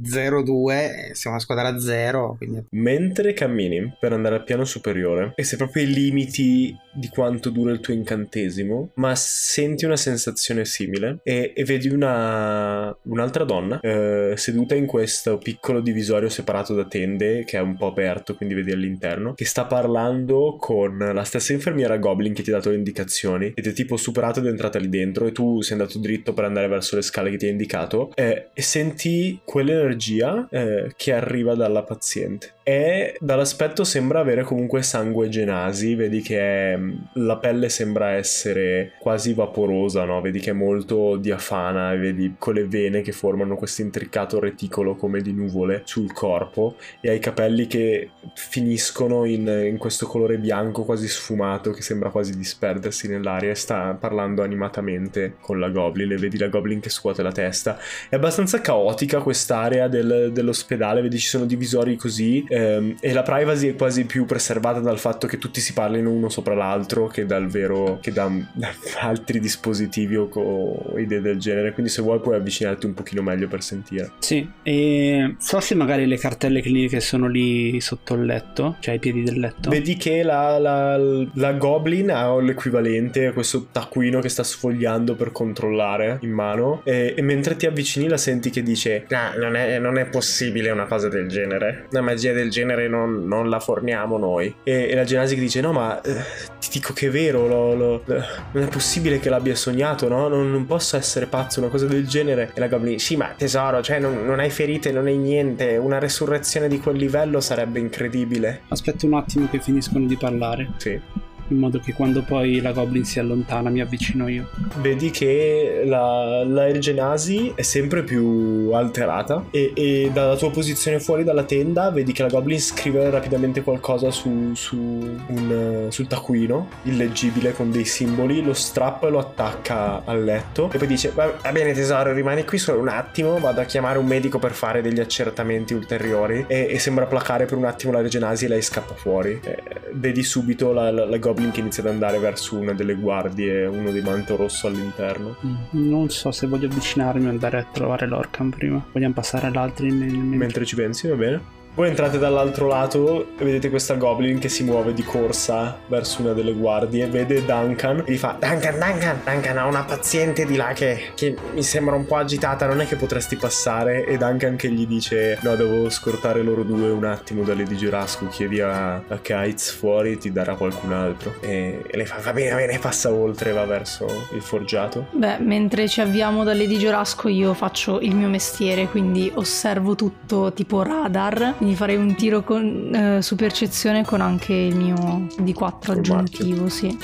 0-2, eh, siamo a squadra 0, quindi Mentre cammini per andare al piano superiore, e sei proprio ai limiti di quanto dura il tuo incantesimo, ma senti una sensazione simile e, e vedi una, un'altra donna eh, seduta in questo piccolo divisorio separato da tende che è un po' aperto, quindi vedi all'interno, che sta parlando con la stessa infermiera Goblin che ti ha dato le indicazioni ed è tipo superato ed è entrata lì dentro e tu sei andato dritto per andare verso le scale che ti ha indicato eh, e senti quell'energia eh, che arriva dalla paziente. E dall'aspetto sembra avere comunque sangue genasi, vedi che è, la pelle sembra essere quasi vaporosa, no? Vedi che è molto diafana vedi con le vene che formano questo intricato reticolo come di nuvole sul corpo e hai i capelli che finiscono in, in questo colore bianco quasi sfumato che sembra quasi disperdersi nell'aria e sta parlando animatamente con la Goblin e vedi la Goblin che scuote la testa. È abbastanza caotica quest'area del, dell'ospedale, vedi ci sono divisori così ehm, e la privacy è quasi più preservata dal fatto che tutti si parlino uno sopra l'altro che dal vero che da, da altri dispositivi o, o, idee del genere. Quindi se vuoi puoi avvicinarti un pochino meglio per sentire. Sì e so se magari le cartelle cliniche sono lì sotto il letto cioè ai piedi del letto. Vedi che la, la, la Goblin ha l'equivalente a questo taccuino che sta sfogliando per controllare in mano e, e mentre ti avvicini la senti che dice ah, non, è, non è possibile una cosa del genere una magia del genere non, non la forniamo noi. E, e la Genasi dice: No, ma eh, ti dico che è vero, lo, lo, lo, non è possibile che l'abbia sognato, no? Non, non, posso essere pazzo, una cosa del genere. E la Goblin: Sì, ma tesoro, cioè non, non, hai ferite, non hai niente. Una resurrezione di quel livello sarebbe incredibile. Aspetta un attimo che finiscono di parlare. Sì in modo che quando poi la Goblin si allontana mi avvicino io. Vedi che la, la Ergenasi è sempre più alterata e, e, dalla tua posizione fuori dalla tenda vedi che la Goblin scrive rapidamente qualcosa su, su un, sul taccuino, illeggibile con dei simboli, lo strappa e lo attacca al letto e poi dice va bene tesoro rimani qui solo un attimo, vado a chiamare un medico per fare degli accertamenti ulteriori e, e sembra placare per un attimo la Ergenasi e lei scappa fuori. E, vedi subito la, la, la Goblin Goblin che inizia ad andare verso una delle guardie, uno di manto rosso all'interno. Mm, non so se voglio avvicinarmi o andare a trovare l'Orcan prima. Vogliamo passare all'altro in, in... mentre ci pensi, va bene? Voi entrate dall'altro lato e vedete questa goblin che si muove di corsa verso una delle guardie. Vede Duncan e gli fa: Duncan, Duncan, Duncan, ha una paziente di là che, che, mi sembra un po' agitata. Non è che potresti passare? E Duncan che gli dice: No, devo scortare loro due un attimo da Lady Girasco. Chiedi a, a Kites fuori, ti darà qualcun altro. E, e lei fa: Va bene, va bene, passa oltre, va verso il forgiato. Beh, mentre ci avviamo da Lady Girasco, io faccio il mio mestiere, quindi osservo tutto tipo radar quindi farei un tiro con, eh, su percezione con anche il mio D4 aggiuntivo, sì.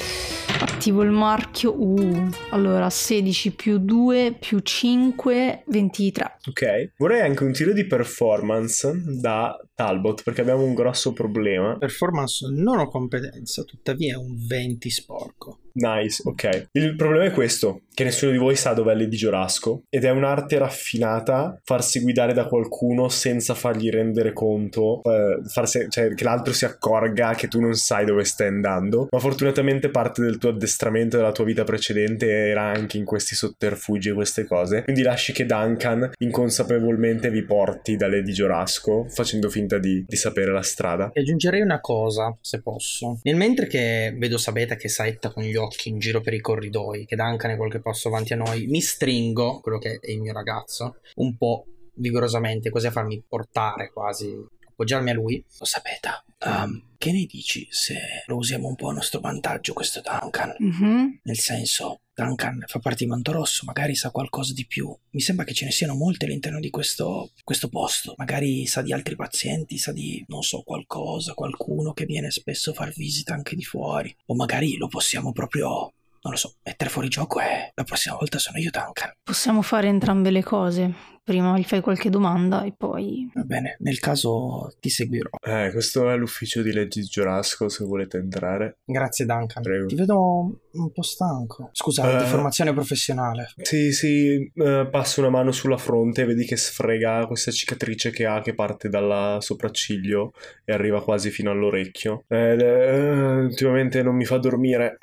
Attivo il marchio. Uh, allora 16 più 2 più 5, 23. Ok. Vorrei anche un tiro di performance da Talbot perché abbiamo un grosso problema. Performance non ho competenza, tuttavia è un 20 sporco. Nice, ok. Il problema è questo, che nessuno di voi sa dov'è Lady Giorasco ed è un'arte raffinata farsi guidare da qualcuno senza fargli rendere conto, eh, farsi, cioè che l'altro si accorga che tu non sai dove stai andando, ma fortunatamente parte del tuo addestramento della tua vita precedente era anche in questi sotterfugi e queste cose, quindi lasci che Duncan inconsapevolmente vi porti da Lady Giorasco facendo finta di, di sapere la strada. E aggiungerei una cosa, se posso. Nel mentre che vedo Sabeta che saetta con gli occhi in giro per i corridoi, che Duncan è qualche passo avanti a noi, mi stringo, quello che è il mio ragazzo, un po' vigorosamente, così a farmi portare quasi, appoggiarmi a lui. Lo sapete, um, che ne dici se lo usiamo un po' a nostro vantaggio questo Duncan? Mm-hmm. Nel senso, Duncan fa parte di Manto Rosso, magari sa qualcosa di più. Mi sembra che ce ne siano molti all'interno di questo, questo, posto. Magari sa di altri pazienti, sa di, non so, qualcosa, qualcuno che viene spesso a far visita anche di fuori. O magari lo possiamo proprio, non lo so, mettere fuori gioco e la prossima volta sono io Duncan. Possiamo fare entrambe le cose prima gli fai qualche domanda e poi... Va bene, nel caso ti seguirò. Eh, questo è l'ufficio di leggi Giorasco se volete entrare. Grazie Duncan. Prego. Ti vedo un po' stanco. Scusa, uh, di formazione professionale. Sì, sì, uh, passo una mano sulla fronte, vedi che sfrega questa cicatrice che ha che parte dal sopracciglio e arriva quasi fino all'orecchio. Eh, eh, ultimamente non mi fa dormire.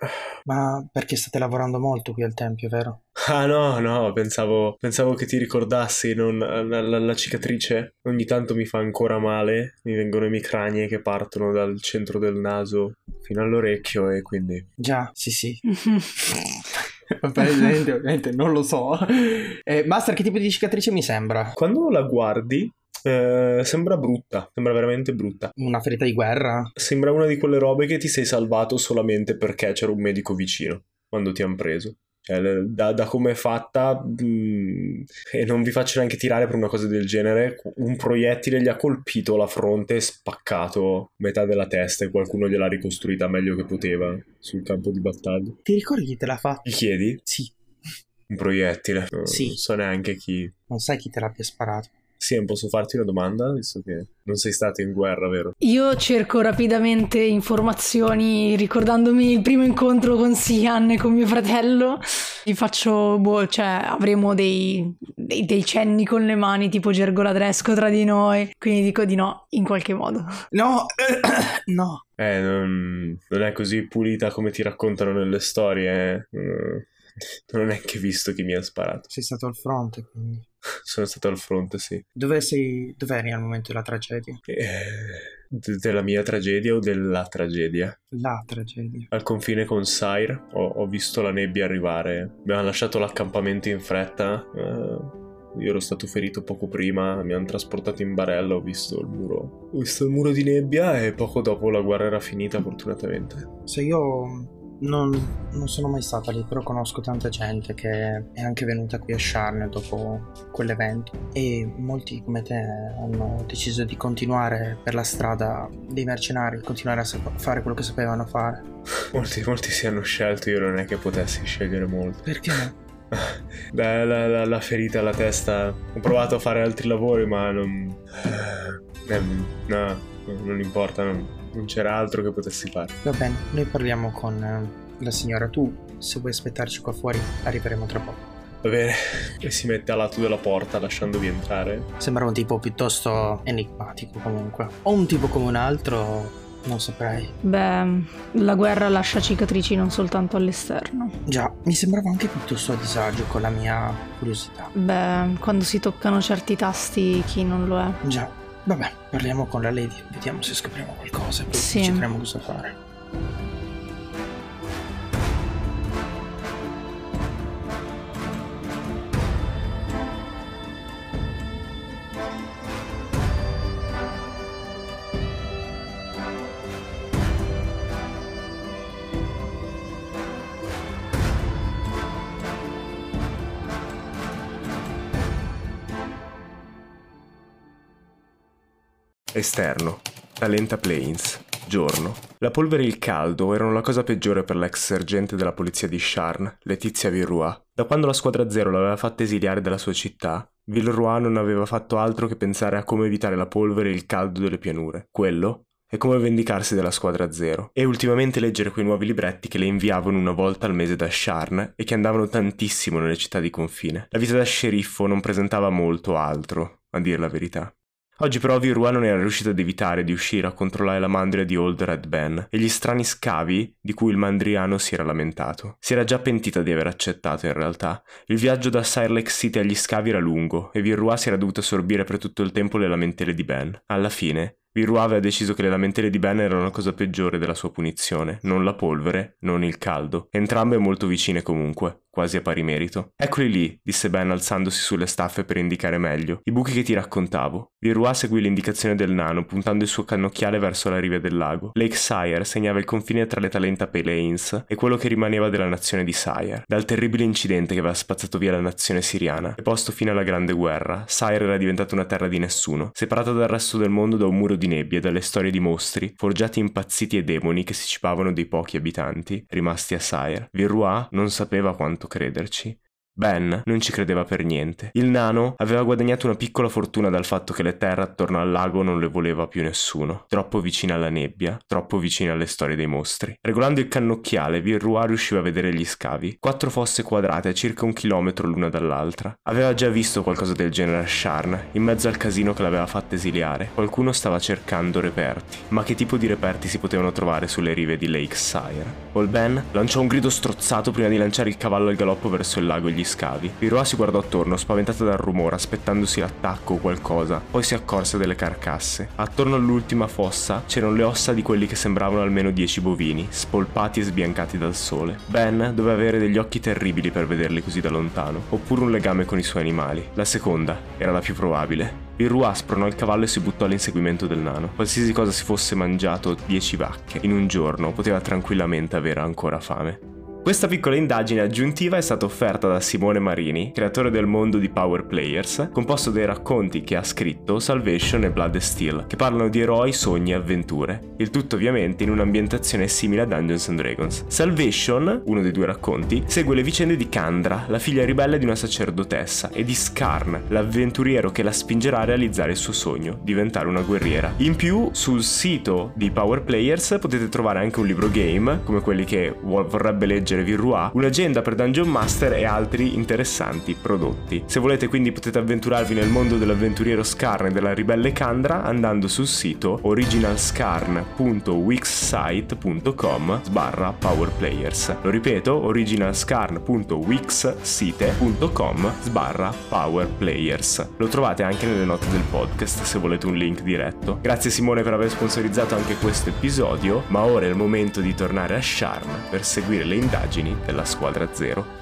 Ma perché state lavorando molto qui al tempio, vero? Ah no, no, pensavo, pensavo che ti ricordassi, non, la, la, la, cicatrice ogni tanto mi fa ancora male, mi vengono i micranie che partono dal centro del naso fino all'orecchio e quindi... Già, sì sì. ovviamente, ovviamente non lo so. Eh, Master, che tipo di cicatrice mi sembra? Quando la guardi, eh, sembra brutta, sembra veramente brutta. Una ferita di guerra? Sembra una di quelle robe che ti sei salvato solamente perché c'era un medico vicino quando ti hanno preso. Cioè, da, da come è fatta, mh, mm, e non vi faccio neanche tirare per una cosa del genere, un proiettile gli ha colpito la fronte e spaccato metà della testa e qualcuno gliel'ha ricostruita meglio che poteva sul campo di battaglia. Ti ricordi chi te l'ha fatto? Gli chiedi? Sì. Un proiettile. Non Sì. so neanche chi. Non sai chi te l'abbia sparato. Sì, posso farti una domanda, visto che non sei stato in guerra, vero? Io cerco rapidamente informazioni ricordandomi il primo incontro con Sian e con mio fratello. Gli faccio, boh, cioè avremo dei, dei, dei cenni con le mani tipo gergoladresco tra di noi. Quindi dico di no, in qualche modo. No, no. Eh, non, non è così pulita come ti raccontano nelle storie. eh. Non ho neanche visto chi mi ha sparato. Sei stato al fronte, quindi. Sono stato al fronte, sì. Dove sei... Dov'eri al momento della tragedia? Eh, de- della mia tragedia o della tragedia? La tragedia. Al confine con Sire ho, ho visto la nebbia arrivare. Abbiamo lasciato l'accampamento in fretta. eh, io ero stato ferito poco prima, mi hanno trasportato in barella, ho visto il muro. Ho visto il muro di nebbia e poco dopo la guerra era finita, fortunatamente. Se io non, non sono mai stata lì, però conosco tanta gente che è anche venuta qui a Sharn dopo quell'evento e molti come te hanno deciso di continuare per la strada dei mercenari, continuare a sap- fare quello che sapevano fare. Molti, molti si hanno scelto, io non è che potessi scegliere molto. Perché? La, la- la- la ferita alla testa. Ho provato a fare altri lavori, ma non. eh, no, non importa, non, non c'era altro che potessi fare. Va bene, noi parliamo con eh, la signora. Tu, se vuoi aspettarci qua fuori, arriveremo tra poco. Va bene. E si mette a lato della porta, lasciandovi entrare. Sembra un tipo piuttosto enigmatico comunque. O un tipo come un altro, non saprei. Beh, la guerra lascia cicatrici non soltanto all'esterno. Già, mi sembrava anche piuttosto a disagio con la mia curiosità. Beh, quando si toccano certi tasti, chi non lo è? Già, vabbè, parliamo con la lady, vediamo se scopriamo qualcosa, poi Sì. decideremo cosa fare. Esterno. Talenta Plains. Giorno. La polvere e il caldo erano la cosa peggiore per l'ex sergente della polizia di Sharn, Letizia Villeroy. Da quando la squadra zero l'aveva fatta esiliare dalla sua città, Villeroy non aveva fatto altro che pensare a come evitare la polvere e il caldo delle pianure. Quello e come vendicarsi della squadra zero. E ultimamente leggere quei nuovi libretti che le inviavano una volta al mese da Sharn e che andavano tantissimo nelle città di confine. La vita da sceriffo non presentava molto altro, a dir la verità. Oggi però Virua non era riuscito ad evitare di uscire a controllare la mandria di Old Red Ben e gli strani scavi di cui il mandriano si era lamentato. Si era già pentita di aver accettato in realtà. Il viaggio da Sire Lake City agli scavi era lungo e Virua si era dovuto assorbire per tutto il tempo le lamentele di Ben. Alla fine, Virua aveva deciso che le lamentele di Ben erano la cosa peggiore della sua punizione, non la polvere, non il caldo. Entrambe molto vicine comunque, quasi a pari merito. Eccoli lì, disse Ben alzandosi sulle staffe per indicare meglio, i buchi che ti raccontavo. Virua seguì l'indicazione del nano, puntando il suo cannocchiale verso la riva del lago. Lake Sire segnava il confine tra le Talenta Plains e quello che rimaneva della nazione di Sire. Dal terribile incidente che aveva spazzato via la nazione siriana e posto fine alla Grande Guerra, Sire era diventata una terra di nessuno, separata dal resto del mondo da un muro di nebbia e dalle storie di mostri, forgiati impazziti e demoni che si cipavano dei pochi abitanti rimasti a Sire. Virua non sapeva quanto crederci. Ben non ci credeva per niente. Il nano aveva guadagnato una piccola fortuna dal fatto che le terre attorno al lago non le voleva più nessuno. Troppo vicine alla nebbia, troppo vicine alle storie dei mostri. Regolando il cannocchiale, Virrua riusciva a vedere gli scavi. Quattro fosse quadrate a circa un chilometro l'una dall'altra. Aveva già visto qualcosa del genere a Sharn, in mezzo al casino che l'aveva fatta esiliare. Qualcuno stava cercando reperti. Ma che tipo di reperti si potevano trovare sulle rive di Lake Sire? Old Ben lanciò un grido strozzato prima di lanciare il cavallo al galoppo verso il lago e gli scavi. Virua si guardò attorno, spaventata dal rumore, aspettandosi l'attacco o qualcosa. Poi si accorse delle carcasse. Attorno all'ultima fossa c'erano le ossa di quelli che sembravano almeno dieci bovini, spolpati e sbiancati dal sole. Ben doveva avere degli occhi terribili per vederli così da lontano, oppure un legame con i suoi animali. La seconda era la più probabile. Virua spronò il cavallo e si buttò all'inseguimento del nano. Qualsiasi cosa si fosse mangiato dieci vacche in un giorno poteva tranquillamente avere ancora fame. Questa piccola indagine aggiuntiva è stata offerta da Simone Marini, creatore del mondo di Power Players, composto dai racconti che ha scritto Salvation e Blood Steel, che parlano di eroi, sogni e avventure. Il tutto ovviamente in un'ambientazione simile a Dungeons and Dragons. Salvation, uno dei due racconti, segue le vicende di Kandra, la figlia ribelle di una sacerdotessa, e di Skarn, l'avventuriero che la spingerà a realizzare il suo sogno, diventare una guerriera. In più, sul sito di Power Players potete trovare anche un libro game, come quelli che vorrebbe leggere leggere Virrua, un'agenda per Dungeon Master e altri interessanti prodotti. Se volete quindi potete avventurarvi nel mondo dell'avventuriero Skarn e della ribelle Kandra andando sul sito originalskarn.wixsite.com sbarra powerplayers. Lo ripeto, originalskarn.wixsite.com sbarra powerplayers. Lo trovate anche nelle note del podcast se volete un link diretto. Grazie Simone per aver sponsorizzato anche questo episodio, ma ora è il momento di tornare a Sharn per seguire le indagini indagini della Squadra Zero.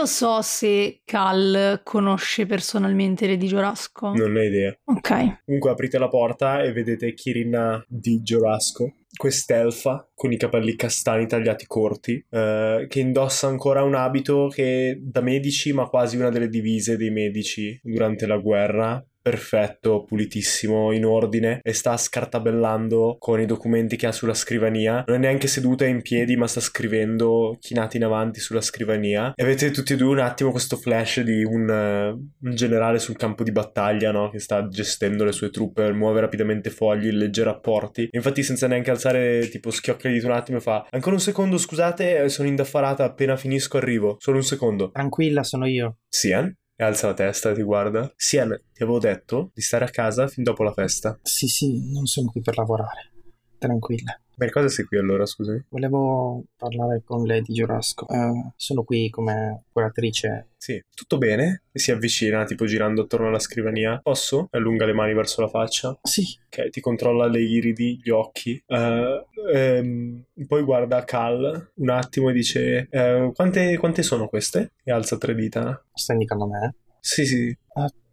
Io, so se Cal conosce personalmente Lady Giorasco. Non ho idea. Ok. Comunque aprite la porta e vedete Kirina di Giorasco, quest'elfa con i capelli castani tagliati corti, eh, che indossa ancora un abito che da medici, ma quasi una delle divise dei medici durante la guerra, perfetto, pulitissimo, in ordine e sta scartabellando con i documenti che ha sulla scrivania. Non è neanche seduta in piedi, ma sta scrivendo chinata in avanti sulla scrivania. E avete tutti e due un attimo questo flash di un, uh, un generale sul campo di battaglia, no? Che sta gestendo le sue truppe, muove rapidamente fogli, legge rapporti. E infatti, senza neanche alzare, tipo, schiocca di un attimo e fa: Ancora un secondo, scusate, sono indaffarata, appena finisco arrivo. Solo un secondo. Tranquilla, sono io. Sian? E alza la testa e ti guarda. Sian, ti avevo detto di stare a casa fin dopo la festa. Sì, sì, non sono qui per lavorare. Tranquilla. Per cosa sei qui allora, scusami? Volevo parlare con Lady Giorasco. Uh, sono qui come curatrice. Sì, tutto bene? Si avvicina, tipo girando attorno alla scrivania. Posso? Allunga le mani verso la faccia. Sì. Ok, ti controlla le iridi, gli occhi. Uh, ehm, poi guarda Cal un attimo e dice: uh, quante, quante, sono queste? E alza tre dita. Stai indicando me? Sì, sì.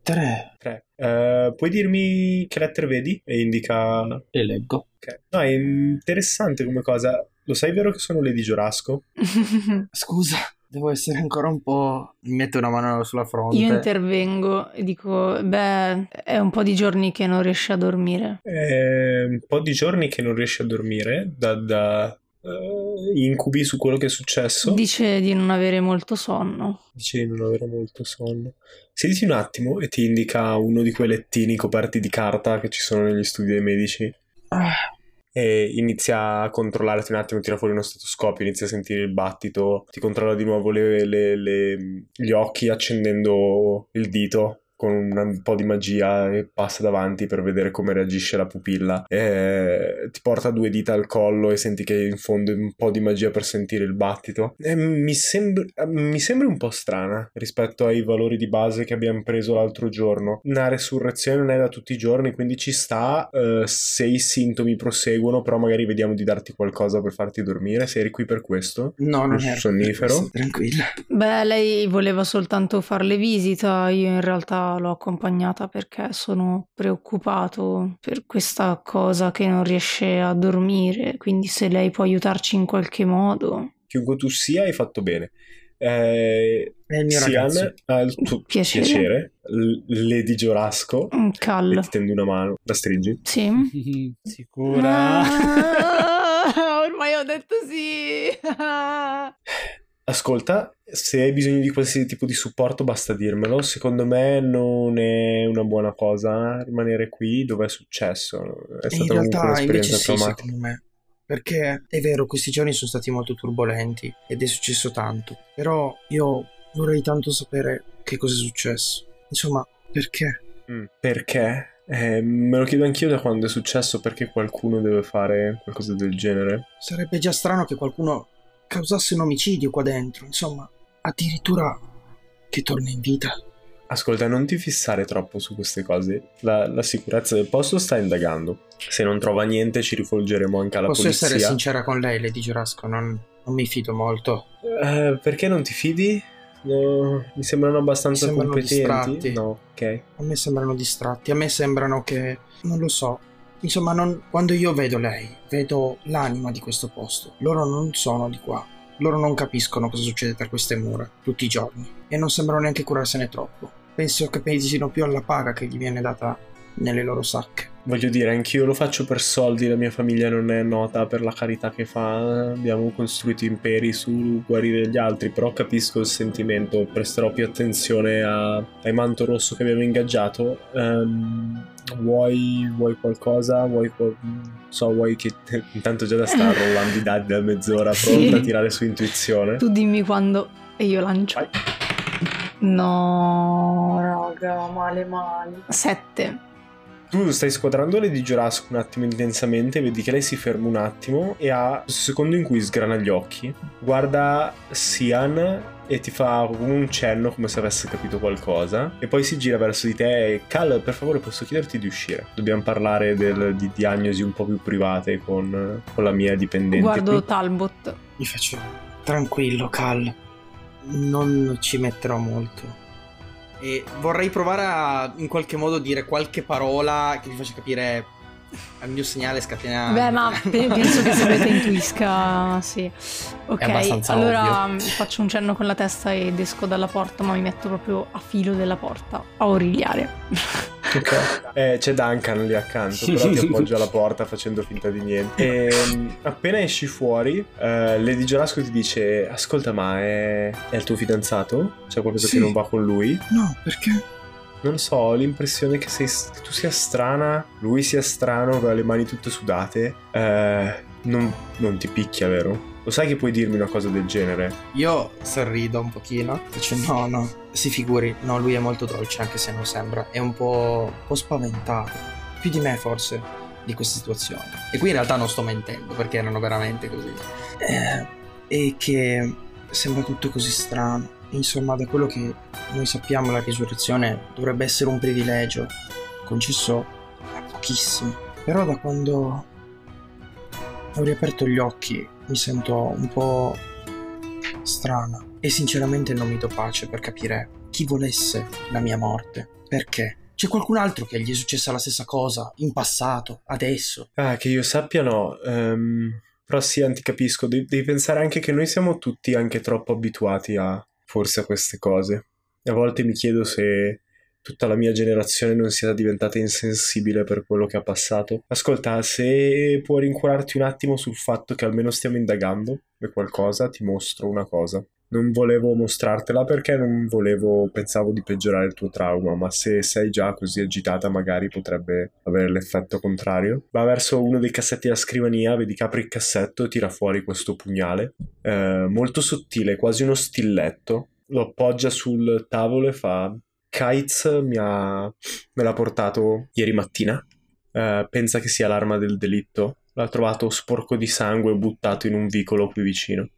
Tre. Tre. Uh, puoi dirmi che lettere vedi? E indica... Le leggo. Ok. No, è interessante come cosa. Lo sai vero che sono Lady Giorasco? Scusa, devo essere ancora un po'... Mi metto una mano sulla fronte. Io intervengo e dico, beh, è un po' di giorni che non riesci a dormire. È un po' di giorni che non riesci a dormire da... da... Uh, incubi su quello che è successo. Dice di non avere molto sonno. Dice di non avere molto sonno. Sediti un attimo e ti indica uno di quei lettini coperti di carta che ci sono negli studi dei medici. Ah. E inizia a controllarti un attimo, tira fuori uno stetoscopio, inizia a sentire il battito, ti controlla di nuovo le, le, le, gli occhi accendendo il dito con un po' di magia e passa davanti per vedere come reagisce la pupilla. E ti porta due dita al collo e senti che infonde un po' di magia per sentire il battito. E mi, sembra, mi sembra un po' strana rispetto ai valori di base che abbiamo preso l'altro giorno. Una resurrezione non è da tutti i giorni, quindi ci sta uh, se i sintomi proseguono, però magari vediamo di darti qualcosa per farti dormire. Sei eri qui per questo? No, non è sonnifero. Tranquilla. Beh, lei voleva soltanto farle visita, io in realtà l'ho accompagnata perché sono preoccupato per questa cosa che non riesce a dormire, quindi se lei può aiutarci in qualche modo. Chiunque tu sia, hai fatto bene. Eh, è il mio Sian, ragazzo. tuo Piacere. piacere. L- Lady Giorasco. Mm, Cal. ti tendo una mano. La stringi? Sì. Sicura? Ah, ormai ho detto sì. Ascolta, se hai bisogno di qualsiasi tipo di supporto basta dirmelo. Secondo me non è una buona cosa rimanere qui dove è successo. È In stata comunque realtà invece un'esperienza sì, traumatica. secondo me. Perché è vero, questi giorni sono stati molto turbolenti ed è successo tanto. Però io vorrei tanto sapere che cosa è successo. Insomma, perché? Mm, Perché? Eh, me lo chiedo anch'io da quando è successo perché qualcuno deve fare qualcosa del genere. Sarebbe già strano che qualcuno causasse un omicidio qua dentro, insomma, addirittura che torna in vita. Ascolta, non ti fissare troppo su queste cose. La, la sicurezza del posto sta indagando. Se non trova niente, ci rivolgeremo anche alla Posso polizia. essere sincera con lei, Lady Giurasco, non, non mi fido molto. Eh, perché non ti fidi? No, mi sembrano abbastanza Mi sembrano competenti. distratti. No, ok. A me sembrano distratti, a me sembrano che... non lo so. Insomma, non- quando io vedo lei, vedo l'anima di questo posto. Loro non sono di qua. Loro non capiscono cosa succede tra queste mura tutti i giorni. E non sembrano neanche curarsene troppo. Penso che pensino più alla paga che gli viene data nelle loro sacche. Voglio dire, anch'io lo faccio per soldi, la mia famiglia non è nota per la carità che fa, abbiamo costruito imperi su guarire gli altri, però capisco il sentimento, presterò più attenzione a- ai manto rosso che abbiamo ingaggiato. Ehm, vuoi, vuoi qualcosa? Vuoi qual- so, vuoi che... Intanto già da sta rollando i dadi da mezz'ora, Sì. pronta a tirare su intuizione. Tu dimmi quando e io lancio. Vai. No, raga, male male. Sette. Tu stai squadrando Lady Jurassic un attimo intensamente, vedi che lei si ferma un attimo e ha questo secondo in cui sgrana gli occhi, guarda Sian e ti fa un cenno come se avesse capito qualcosa e poi si gira verso di te e Cal per favore posso chiederti di uscire dobbiamo parlare del- di diagnosi un po' più private con, con la mia dipendente Guardo qui. Talbot. Gli faccio tranquillo, Cal. Non ci metterò molto. E vorrei provare a in qualche modo dire qualche parola che vi faccia capire al mio segnale scatenare. Beh, ma pe- penso che Sabreta intuisca, sì. Ok, allora ovvio. mm, faccio un cenno con la testa ed esco dalla porta, ma mi metto proprio a filo della porta, a origliare. Eh, c'è Duncan lì accanto, però ti appoggia alla porta facendo finta di niente. E appena esci fuori, eh, Lady Gerasco ti dice: Ascolta, ma è, è il tuo fidanzato? C'è qualcosa Sì. che non va con lui? No, perché? Non so, ho l'impressione che, sei, che tu sia strana, lui sia strano, aveva le mani tutte sudate. Eh, non, non ti picchia, vero? Lo sai che puoi dirmi una cosa del genere? Io sorrido un pochino. Dice no, no. Si figuri, no, lui è molto dolce anche se non sembra. È un po', un po' spaventato. Più di me forse di questa situazione. E qui in realtà non sto mentendo perché erano veramente così. Eh, e che sembra tutto così strano. Insomma, da quello che noi sappiamo, la risurrezione dovrebbe essere un privilegio concesso a pochissimi. Però da quando ho riaperto gli occhi mi sento un po' strana e sinceramente non mi do pace per capire chi volesse la mia morte. Perché? C'è qualcun altro che gli è successa la stessa cosa in passato, adesso. Ah, che io sappia no. Ehm, però sì, ti capisco. Devi, devi pensare anche che noi siamo tutti anche troppo abituati a forse a queste cose. A volte mi chiedo se tutta la mia generazione non sia diventata insensibile per quello che ha passato. Ascolta, se puoi rincuorarti un attimo sul fatto che almeno stiamo indagando e qualcosa, ti mostro una cosa. Non volevo mostrartela perché non volevo, pensavo di peggiorare il tuo trauma, ma se sei già così agitata magari potrebbe avere l'effetto contrario. Va verso uno dei cassetti della scrivania, vedi che apre il cassetto e tira fuori questo pugnale, eh, molto sottile, quasi uno stilletto. Lo appoggia sul tavolo e fa... Kites mi ha... me l'ha portato ieri mattina. Eh, pensa che sia l'arma del delitto. L'ha trovato sporco di sangue buttato in un vicolo qui vicino.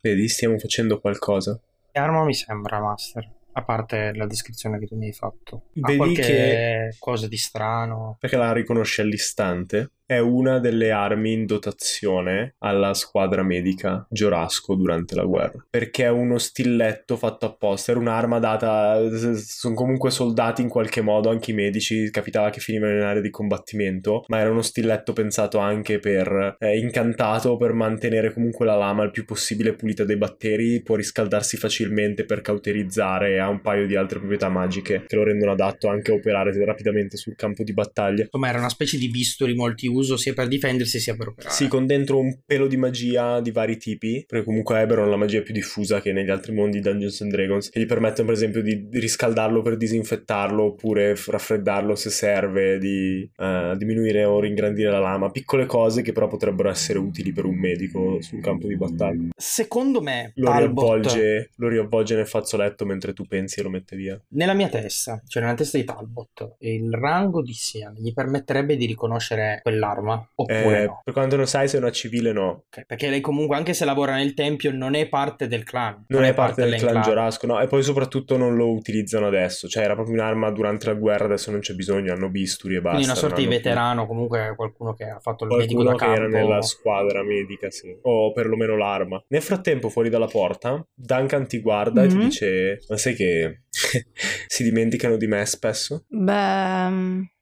Vedi, stiamo facendo qualcosa. Che arma mi sembra, Master? A parte la descrizione che tu mi hai fatto. Ha Vedi qualche che- cosa di strano. Perché la riconosce all'istante. È una delle armi in dotazione alla squadra medica Giorasco durante la guerra. Perché è uno stilletto fatto apposta. Era un'arma data. Sono comunque soldati in qualche modo, anche i medici. Capitava che finivano in area di combattimento. Ma era uno stilletto pensato anche per. eh, incantato per mantenere comunque la lama il più possibile pulita dai batteri. Può riscaldarsi facilmente per cauterizzare. Ha un paio di altre proprietà magiche che lo rendono adatto anche a operare rapidamente sul campo di battaglia. Insomma, era una specie di bisturi multiuso sia per difendersi sia per operare. Sì, con dentro un pelo di magia di vari tipi, perché comunque Eberron ha la magia più diffusa che negli altri mondi di Dungeons and Dragons, che gli permettono per esempio di riscaldarlo per disinfettarlo oppure raffreddarlo se serve, di eh, diminuire o ringrandire la lama, piccole cose che però potrebbero essere utili per un medico sul campo di battaglia. Secondo me, Lo Talbot, riavvolge, lo riavvolge nel fazzoletto mentre tu pensi e lo mette via. nella mia testa, cioè nella testa di Talbot, il rango di Sian gli permetterebbe di riconoscere quell'arma l'arma? Oppure Eh, no? Per quanto non sai, se è una civile, no. Ok, Perché lei comunque, anche se lavora nel tempio, non è parte del clan. Non è parte del clan. Giorasco, no. E poi soprattutto non lo utilizzano adesso. Cioè, era proprio un'arma durante la guerra, adesso non c'è bisogno, hanno bisturi e basta. Quindi una sorta di non hanno più- veterano, comunque qualcuno che ha fatto il medico Qualcuno da che era campo. nella squadra medica, sì. O perlomeno l'arma. Nel frattempo, fuori dalla porta, Duncan ti guarda e ti Mhm. dice: Ma sai che si dimenticano di me spesso? Beh,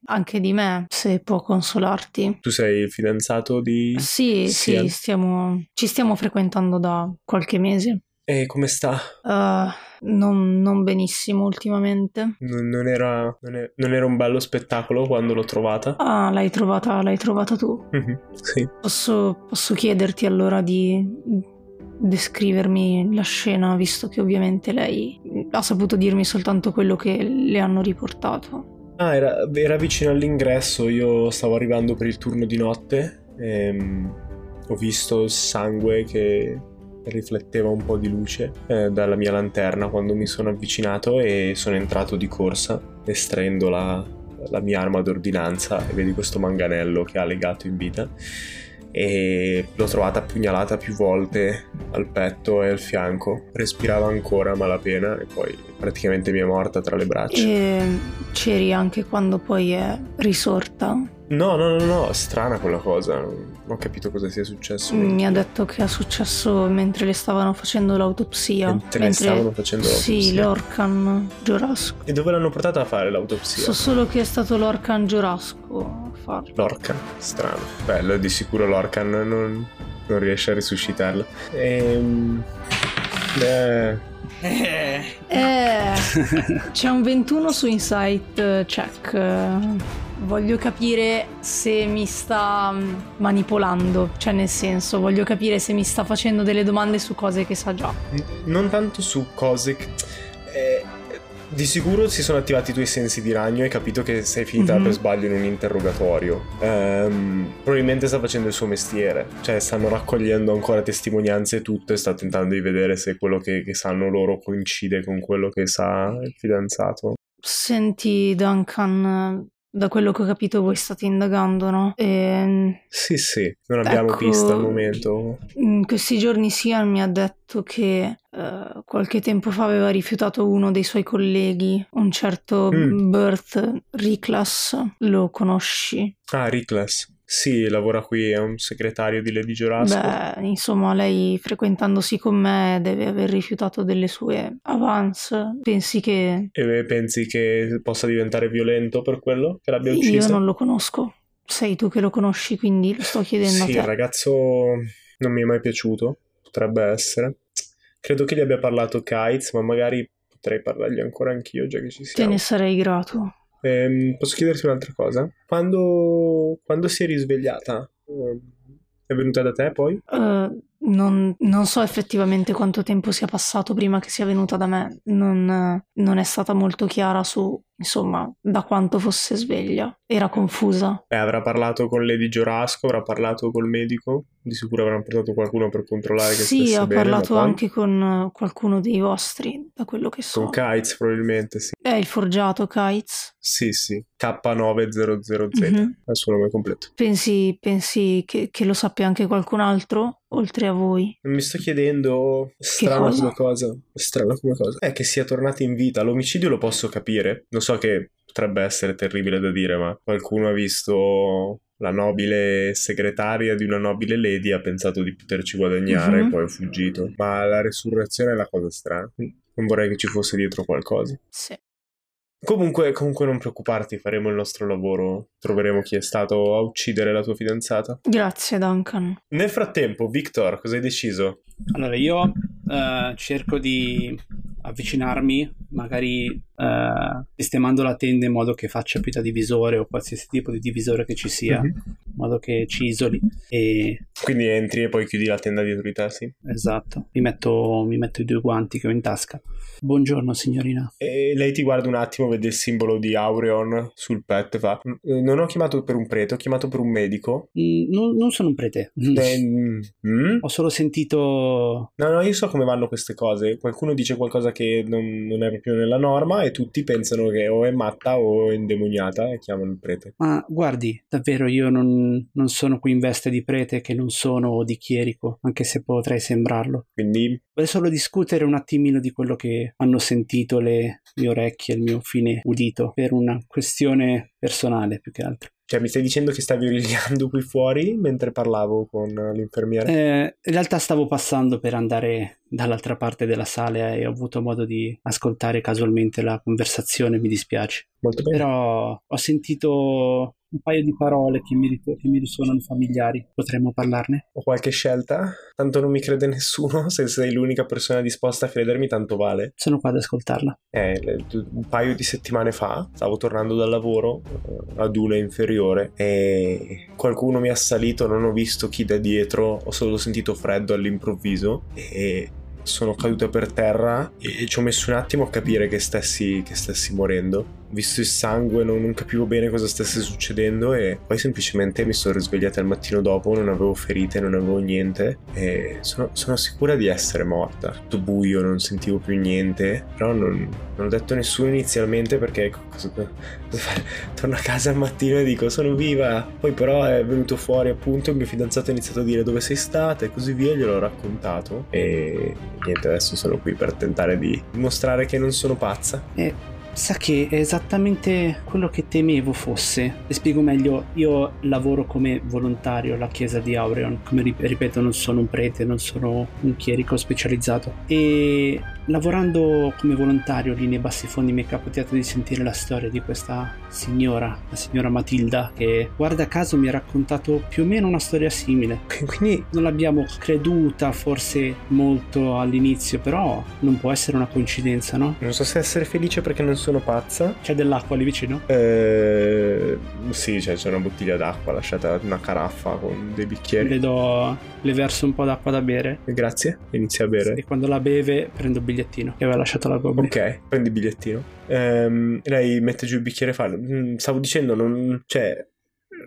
anche di me, se può consolarti. Tu sei il fidanzato di. Sì, Sian? sì, stiamo, ci stiamo frequentando da qualche mese. E come sta? Uh, non, non benissimo ultimamente. Non, non era, non, è- non era un bello spettacolo quando l'ho trovata? Ah, l'hai trovata, l'hai trovata tu. Mhm, Sì. Posso, posso chiederti allora di descrivermi la scena, visto che ovviamente lei ha saputo dirmi soltanto quello che le hanno riportato. Ah, era, era vicino all'ingresso, io stavo arrivando per il turno di notte e ho visto il sangue che rifletteva un po' di luce eh, dalla mia lanterna quando mi sono avvicinato e sono entrato di corsa estraendo la, la mia arma d'ordinanza e vedi questo manganello che ha legato in vita e l'ho trovata pugnalata più volte al petto e al fianco. Respirava ancora a malapena e poi praticamente mi è morta tra le braccia. E c'eri anche quando poi è risorta. No, no, no, no, strana quella cosa. Non ho capito cosa sia successo. Mi ha detto che è successo mentre le stavano facendo l'autopsia. Mentre le stavano facendo Sì, l'autopsia. l'Orcan Giorasco. E dove l'hanno portata a fare l'autopsia? So solo che è stato l'Orcan Giorasco farlo. L'Orcan, strano. Bello, di sicuro l'Orcan non, non riesce a risuscitarla. Ehm... eh, Eh, Eh, c'è un 21 su Insight eh, Check. Voglio capire se mi sta mm, manipolando, cioè nel senso, voglio capire se mi sta facendo delle domande su cose che sa già. non tanto su cose che... eh, di sicuro si sono attivati i tuoi sensi di ragno e hai capito che sei finita Mhm. per sbaglio in un interrogatorio. Ehm, probabilmente sta facendo il suo mestiere, cioè stanno raccogliendo ancora testimonianze e tutto e sta tentando di vedere se quello che, che sanno loro coincide con quello che sa il fidanzato. Senti, Duncan, da quello che ho capito voi state indagando, no? E Sì, sì, non abbiamo Ecco- pista al momento. in questi giorni Sian mi ha detto che eh, qualche tempo fa aveva rifiutato uno dei suoi colleghi, un certo Mm. Bert Riklas. Lo conosci? Ah, Rickless. Sì, lavora qui, è un segretario di Lady Jorasco. Beh, insomma, lei frequentandosi con me deve aver rifiutato delle sue avance. Pensi che E pensi che possa diventare violento per quello che l'abbia io ucciso? non lo conosco? Sei tu che lo conosci, quindi lo sto chiedendo Sì, a il te. ragazzo non mi è mai piaciuto, potrebbe essere. Credo che gli abbia parlato Kites, ma magari potrei parlargli ancora anch'io, già che ci Te siamo. ne sarei grato. Ehm, posso chiederti un'altra cosa? Quando, quando si è risvegliata, ehm, è venuta da te poi? Eh, non, non so effettivamente quanto tempo sia passato prima che sia venuta da me. Non, eh, non è stata molto chiara su, insomma, da quanto fosse sveglia. Era confusa. Beh, avrà parlato con Lady Jorasco, avrà parlato col medico, di sicuro avranno portato qualcuno per controllare che Sì, stesse ha bene, ma parlato poi- anche con eh, qualcuno dei vostri, da quello che so. Con Kites probabilmente, sì. È il forgiato Kites. Sì, sì, K900Z, Mhm. è il suo nome completo. Pensi, pensi che, che lo sappia anche qualcun altro, oltre a voi? Mi sto chiedendo, strana cosa? come cosa, strana come cosa, è che sia tornata in vita. L'omicidio lo posso capire, lo so che potrebbe essere terribile da dire, ma qualcuno ha visto la nobile segretaria di una nobile lady, ha pensato di poterci guadagnare Mhm. e poi è fuggito. Ma la resurrezione è la cosa strana. Non vorrei che ci fosse dietro qualcosa. Sì. Comunque, comunque non preoccuparti, faremo il nostro lavoro, troveremo chi è stato a uccidere la tua fidanzata. Grazie, Duncan. Nel frattempo, Victor, cosa hai deciso? Allora, io eh, cerco di avvicinarmi, magari eh, sistemando la tenda in modo che faccia più da divisore o qualsiasi tipo di divisore che ci sia, Mhm. In modo che ci isoli. E Quindi entri e poi chiudi la tenda dietro di te, sì. Esatto, mi metto, mi metto i due guanti che ho in tasca. Buongiorno signorina. E lei ti guarda un attimo, vede il simbolo di Aureon sul pet e fa "Mm, non ho chiamato per un prete, ho chiamato per un medico. Mm, non, non sono un prete. Eh, mm, mm? Ho solo sentito... No, no, io so come vanno queste cose. Qualcuno dice qualcosa che non, non è proprio nella norma e tutti pensano che o è matta o è indemoniata e chiamano il prete. Ma guardi, davvero io non, non sono qui in veste di prete che non sono di chierico, anche se potrei sembrarlo. Quindi, Voglio solo discutere un attimino di quello che hanno sentito le mie orecchie, il mio fine udito, per una questione personale più che altro. cioè, mi stai dicendo che stavi origliando qui fuori mentre parlavo con l'infermiera? Eh, in realtà stavo passando per andare dall'altra parte della sala e ho avuto modo di ascoltare casualmente la conversazione, mi dispiace. Molto bene. Però ho sentito un paio di parole che mi, che mi risuonano familiari. Potremmo parlarne? Ho qualche scelta? Tanto non mi crede nessuno. Se sei l'unica persona disposta a credermi, tanto vale. Sono qua ad ascoltarla. Eh, un paio di settimane fa stavo tornando dal lavoro eh, ad una inferiore e qualcuno mi ha assalito, non ho visto chi da dietro, ho solo sentito freddo all'improvviso e sono caduta per terra e ci ho messo un attimo a capire che stessi, che stessi morendo. Visto il sangue, non, non capivo bene cosa stesse succedendo e poi semplicemente mi sono risvegliata il mattino dopo, non avevo ferite, non avevo niente e sono, sono sicura di essere morta. Tutto buio, non sentivo più niente, però non, non ho detto a nessuno inizialmente perché cosa, cosa fare? torno a casa al mattino e dico sono viva, poi però è venuto fuori appunto il mio fidanzato ha iniziato a dire dove sei stata e così via, gliel'ho raccontato e niente, adesso sono qui per tentare di dimostrare che non sono pazza. E sa che è esattamente quello che temevo fosse. Le spiego meglio, io lavoro come volontario alla chiesa di Aureon, come rip- ripeto non sono un prete, non sono un chierico specializzato e lavorando come volontario lì nei bassi fondi mi è capitato di sentire la storia di questa signora, la signora Matilda, che guarda caso mi ha raccontato più o meno una storia simile. Quindi non l'abbiamo creduta forse molto all'inizio, però non può essere una coincidenza, no? Non so se essere felice perché non sono pazza. C'è dell'acqua lì vicino? Eh, sì, cioè, c'è una bottiglia d'acqua lasciata una caraffa con dei bicchieri. Le do, le verso un po' d'acqua da bere Grazie, inizia a bere. e quando la beve prendo il bigliettino che aveva lasciato la Gobbi. Ok, prendi il bigliettino. Ehm, lei mette giù il bicchiere e fa: "Mm, Stavo dicendo, non. Cioè.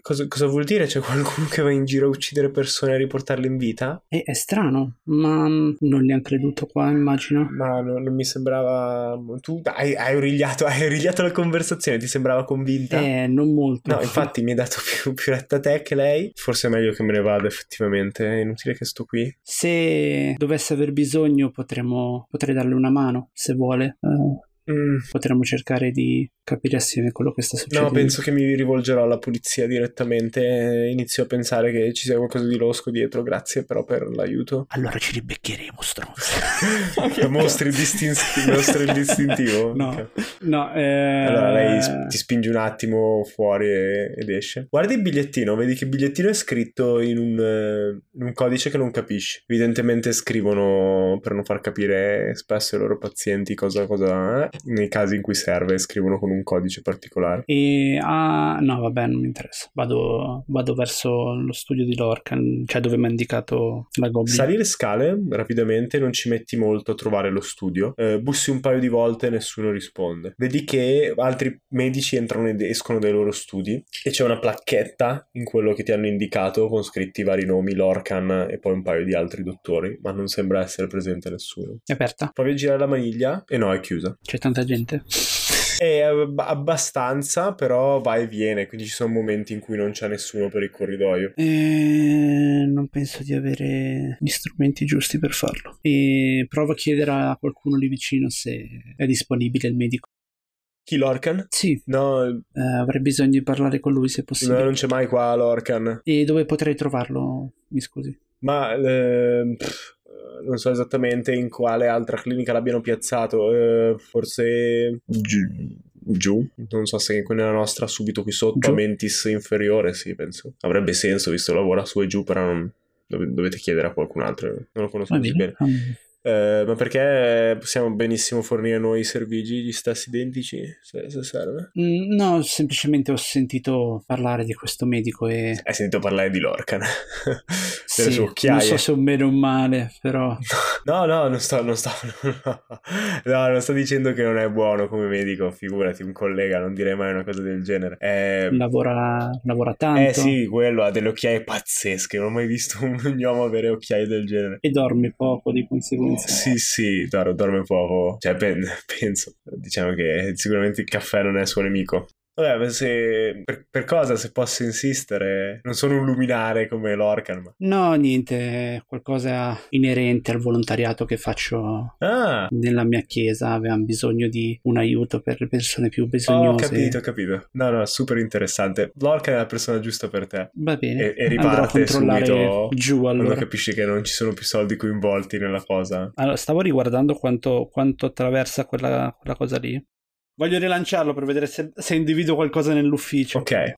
Cosa, cosa vuol dire? C'è qualcuno che va in giro a uccidere persone e a riportarle in vita? E è strano, ma non le han creduto qua, immagino. Ma no- non mi sembrava. Tu hai, hai origliato, hai origliato la conversazione, ti sembrava convinta? Eh, non molto. No, infatti mi hai dato più, più retta a te che lei. Forse è meglio che me ne vada, effettivamente. È inutile che sto qui. Se dovesse aver bisogno potremmo, potrei darle una mano, se vuole. Eh, Mm, potremmo cercare di capire assieme quello che sta succedendo. No, penso che mi rivolgerò alla polizia direttamente. Inizio a pensare che ci sia qualcosa di losco dietro. Grazie però per l'aiuto. Allora ci ribeccheremo, stronzo. Mostri il, distinti- mostri il distintivo. No, Ok. no, eh... Allora lei s- ti spinge un attimo fuori e- ed esce. Guardi il bigliettino, vedi che il bigliettino è scritto in un, in un codice che non capisci. Evidentemente scrivono per non far capire spesso ai loro pazienti cosa, cosa è. Nei casi in cui serve, scrivono con un codice particolare. E ah, no, vabbè, non mi interessa. Vado, vado verso lo studio di Lorcan, cioè dove mi ha indicato la Goblin. Sali le scale rapidamente, non ci metti molto a trovare lo studio. Eh, bussi un paio di volte e nessuno risponde. Vedi che altri medici entrano ed escono dai loro studi e c'è una placchetta in quello che ti hanno indicato con scritti vari nomi, Lorcan e poi un paio di altri dottori, ma non sembra essere presente nessuno. È aperta? Provi a girare la maniglia e no, è chiusa. C'è tanta gente? È ab- abbastanza, però va e viene, quindi ci sono momenti in cui non c'è nessuno per il corridoio. Eh, non penso di avere gli strumenti giusti per farlo. E provo a chiedere a qualcuno lì vicino se è disponibile il medico. Chi Lorcan? Sì, No, eh, avrei bisogno di parlare con lui se no, possibile. non c'è mai qua Lorcan. E dove potrei trovarlo? Mi scusi. Ma pff, eh, non so esattamente in quale altra clinica l'abbiano piazzato. eh, forse giù, giù. Non so se nella nostra subito qui sotto Giù? a Mentis inferiore, sì, penso. Avrebbe senso visto lavora su e giù, però non- dov- dovete chiedere a qualcun altro. Non lo conosco così bene. bene. Eh, ma perché possiamo benissimo fornire noi i servigi gli stessi identici, se, se serve? mm, no, semplicemente ho sentito parlare di questo medico e Hai sentito parlare di Lorcan. delle sì. Non so se un bene o un male, però... No, no, non sto, non sto, no, non sto dicendo che non è buono come medico, figurati, un collega, non direi mai una cosa del genere. Eh, lavora, lavora tanto. Eh sì, quello ha delle occhiaie pazzesche, non ho mai visto un uomo avere occhiaie del genere. E dorme poco di conseguenza. Sì, sì, dorme, poco, cioè penso, diciamo che sicuramente il caffè non è suo nemico. Vabbè, se, per, per, cosa se posso insistere? Non sono un luminare come l'Orcan. Ma... No, niente, qualcosa inerente al volontariato che faccio ah. nella mia chiesa. Avevamo bisogno di un aiuto per le persone più bisognose. Ho capito, ho capito. No, no, super interessante. L'Orcan è la persona giusta per te. Va bene. E, e riparte subito giù allora. quando capisci che non ci sono più soldi coinvolti nella cosa. Allora, stavo riguardando quanto, quanto attraversa quella, quella cosa lì. Voglio rilanciarlo per vedere se, se individuo qualcosa nell'ufficio. Ok.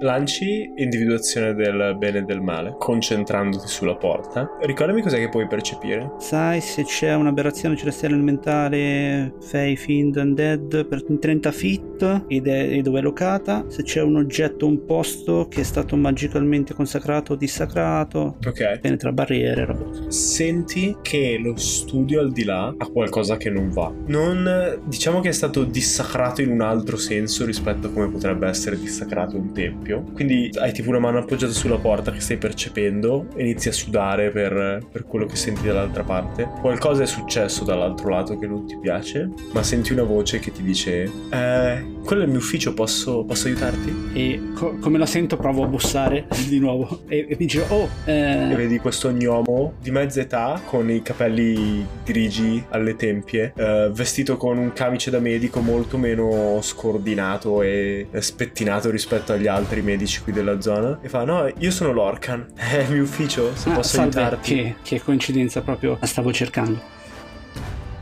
Lanci individuazione del bene e del male, concentrandoti sulla porta. Ricordami cos'è che puoi percepire. Sai se c'è un'aberrazione celestiale elementare Fey, Fiend, Undead per 30 feet ed è, e dove è locata. Se c'è un oggetto, un posto che è stato magicalmente consacrato o dissacrato. Ok. Penetra barriere, roba. Senti che lo studio al di là ha qualcosa che non va. Non diciamo che è stato dissacrato in un altro senso rispetto a come potrebbe essere dissacrato un tempio esempio. Quindi hai tipo una mano appoggiata sulla porta che stai percependo e inizi a sudare per, per, quello che senti dall'altra parte. Qualcosa è successo dall'altro lato che non ti piace, ma senti una voce che ti dice: Eh, quello è il mio ufficio, posso, posso aiutarti? E co- come la sento, provo a bussare di nuovo e, e mi dice: Oh, eh... E vedi questo gnomo di mezza età con i capelli grigi alle tempie, eh, vestito con un camice da medico molto meno scordinato e spettinato rispetto agli altri altri medici qui della zona e fa no io sono l'Orcan è il mio ufficio se ah, posso salve, aiutarti. che, che coincidenza proprio la stavo cercando.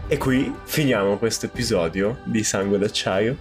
E qui finiamo questo episodio di Sangue d'acciaio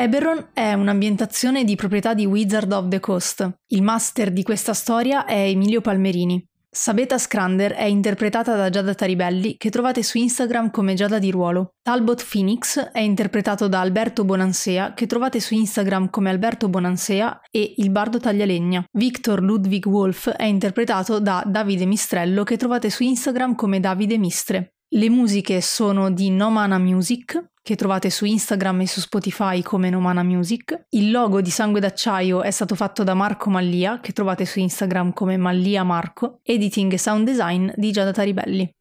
Eberron è un'ambientazione di proprietà di Wizard of the Coast. Il master di questa storia è Emilio Palmerini. Sabeta Scrander è interpretata da Giada Taribelli, che trovate su Instagram come Giada di Ruolo. Talbot Phoenix è interpretato da Alberto Bonansea, che trovate su Instagram come Alberto Bonansea e Il Bardo Taglialegna. Victor Ludwig Wolf è interpretato da Davide Mistrello, che trovate su Instagram come Davide Mistre. Le musiche sono di Nomana Music, che trovate su Instagram e su Spotify come Nomana Music. Il logo di Sangue d'Acciaio è stato fatto da Marco Mallia, che trovate su Instagram come Mallia Marco. Editing e sound design di Giada Taribelli.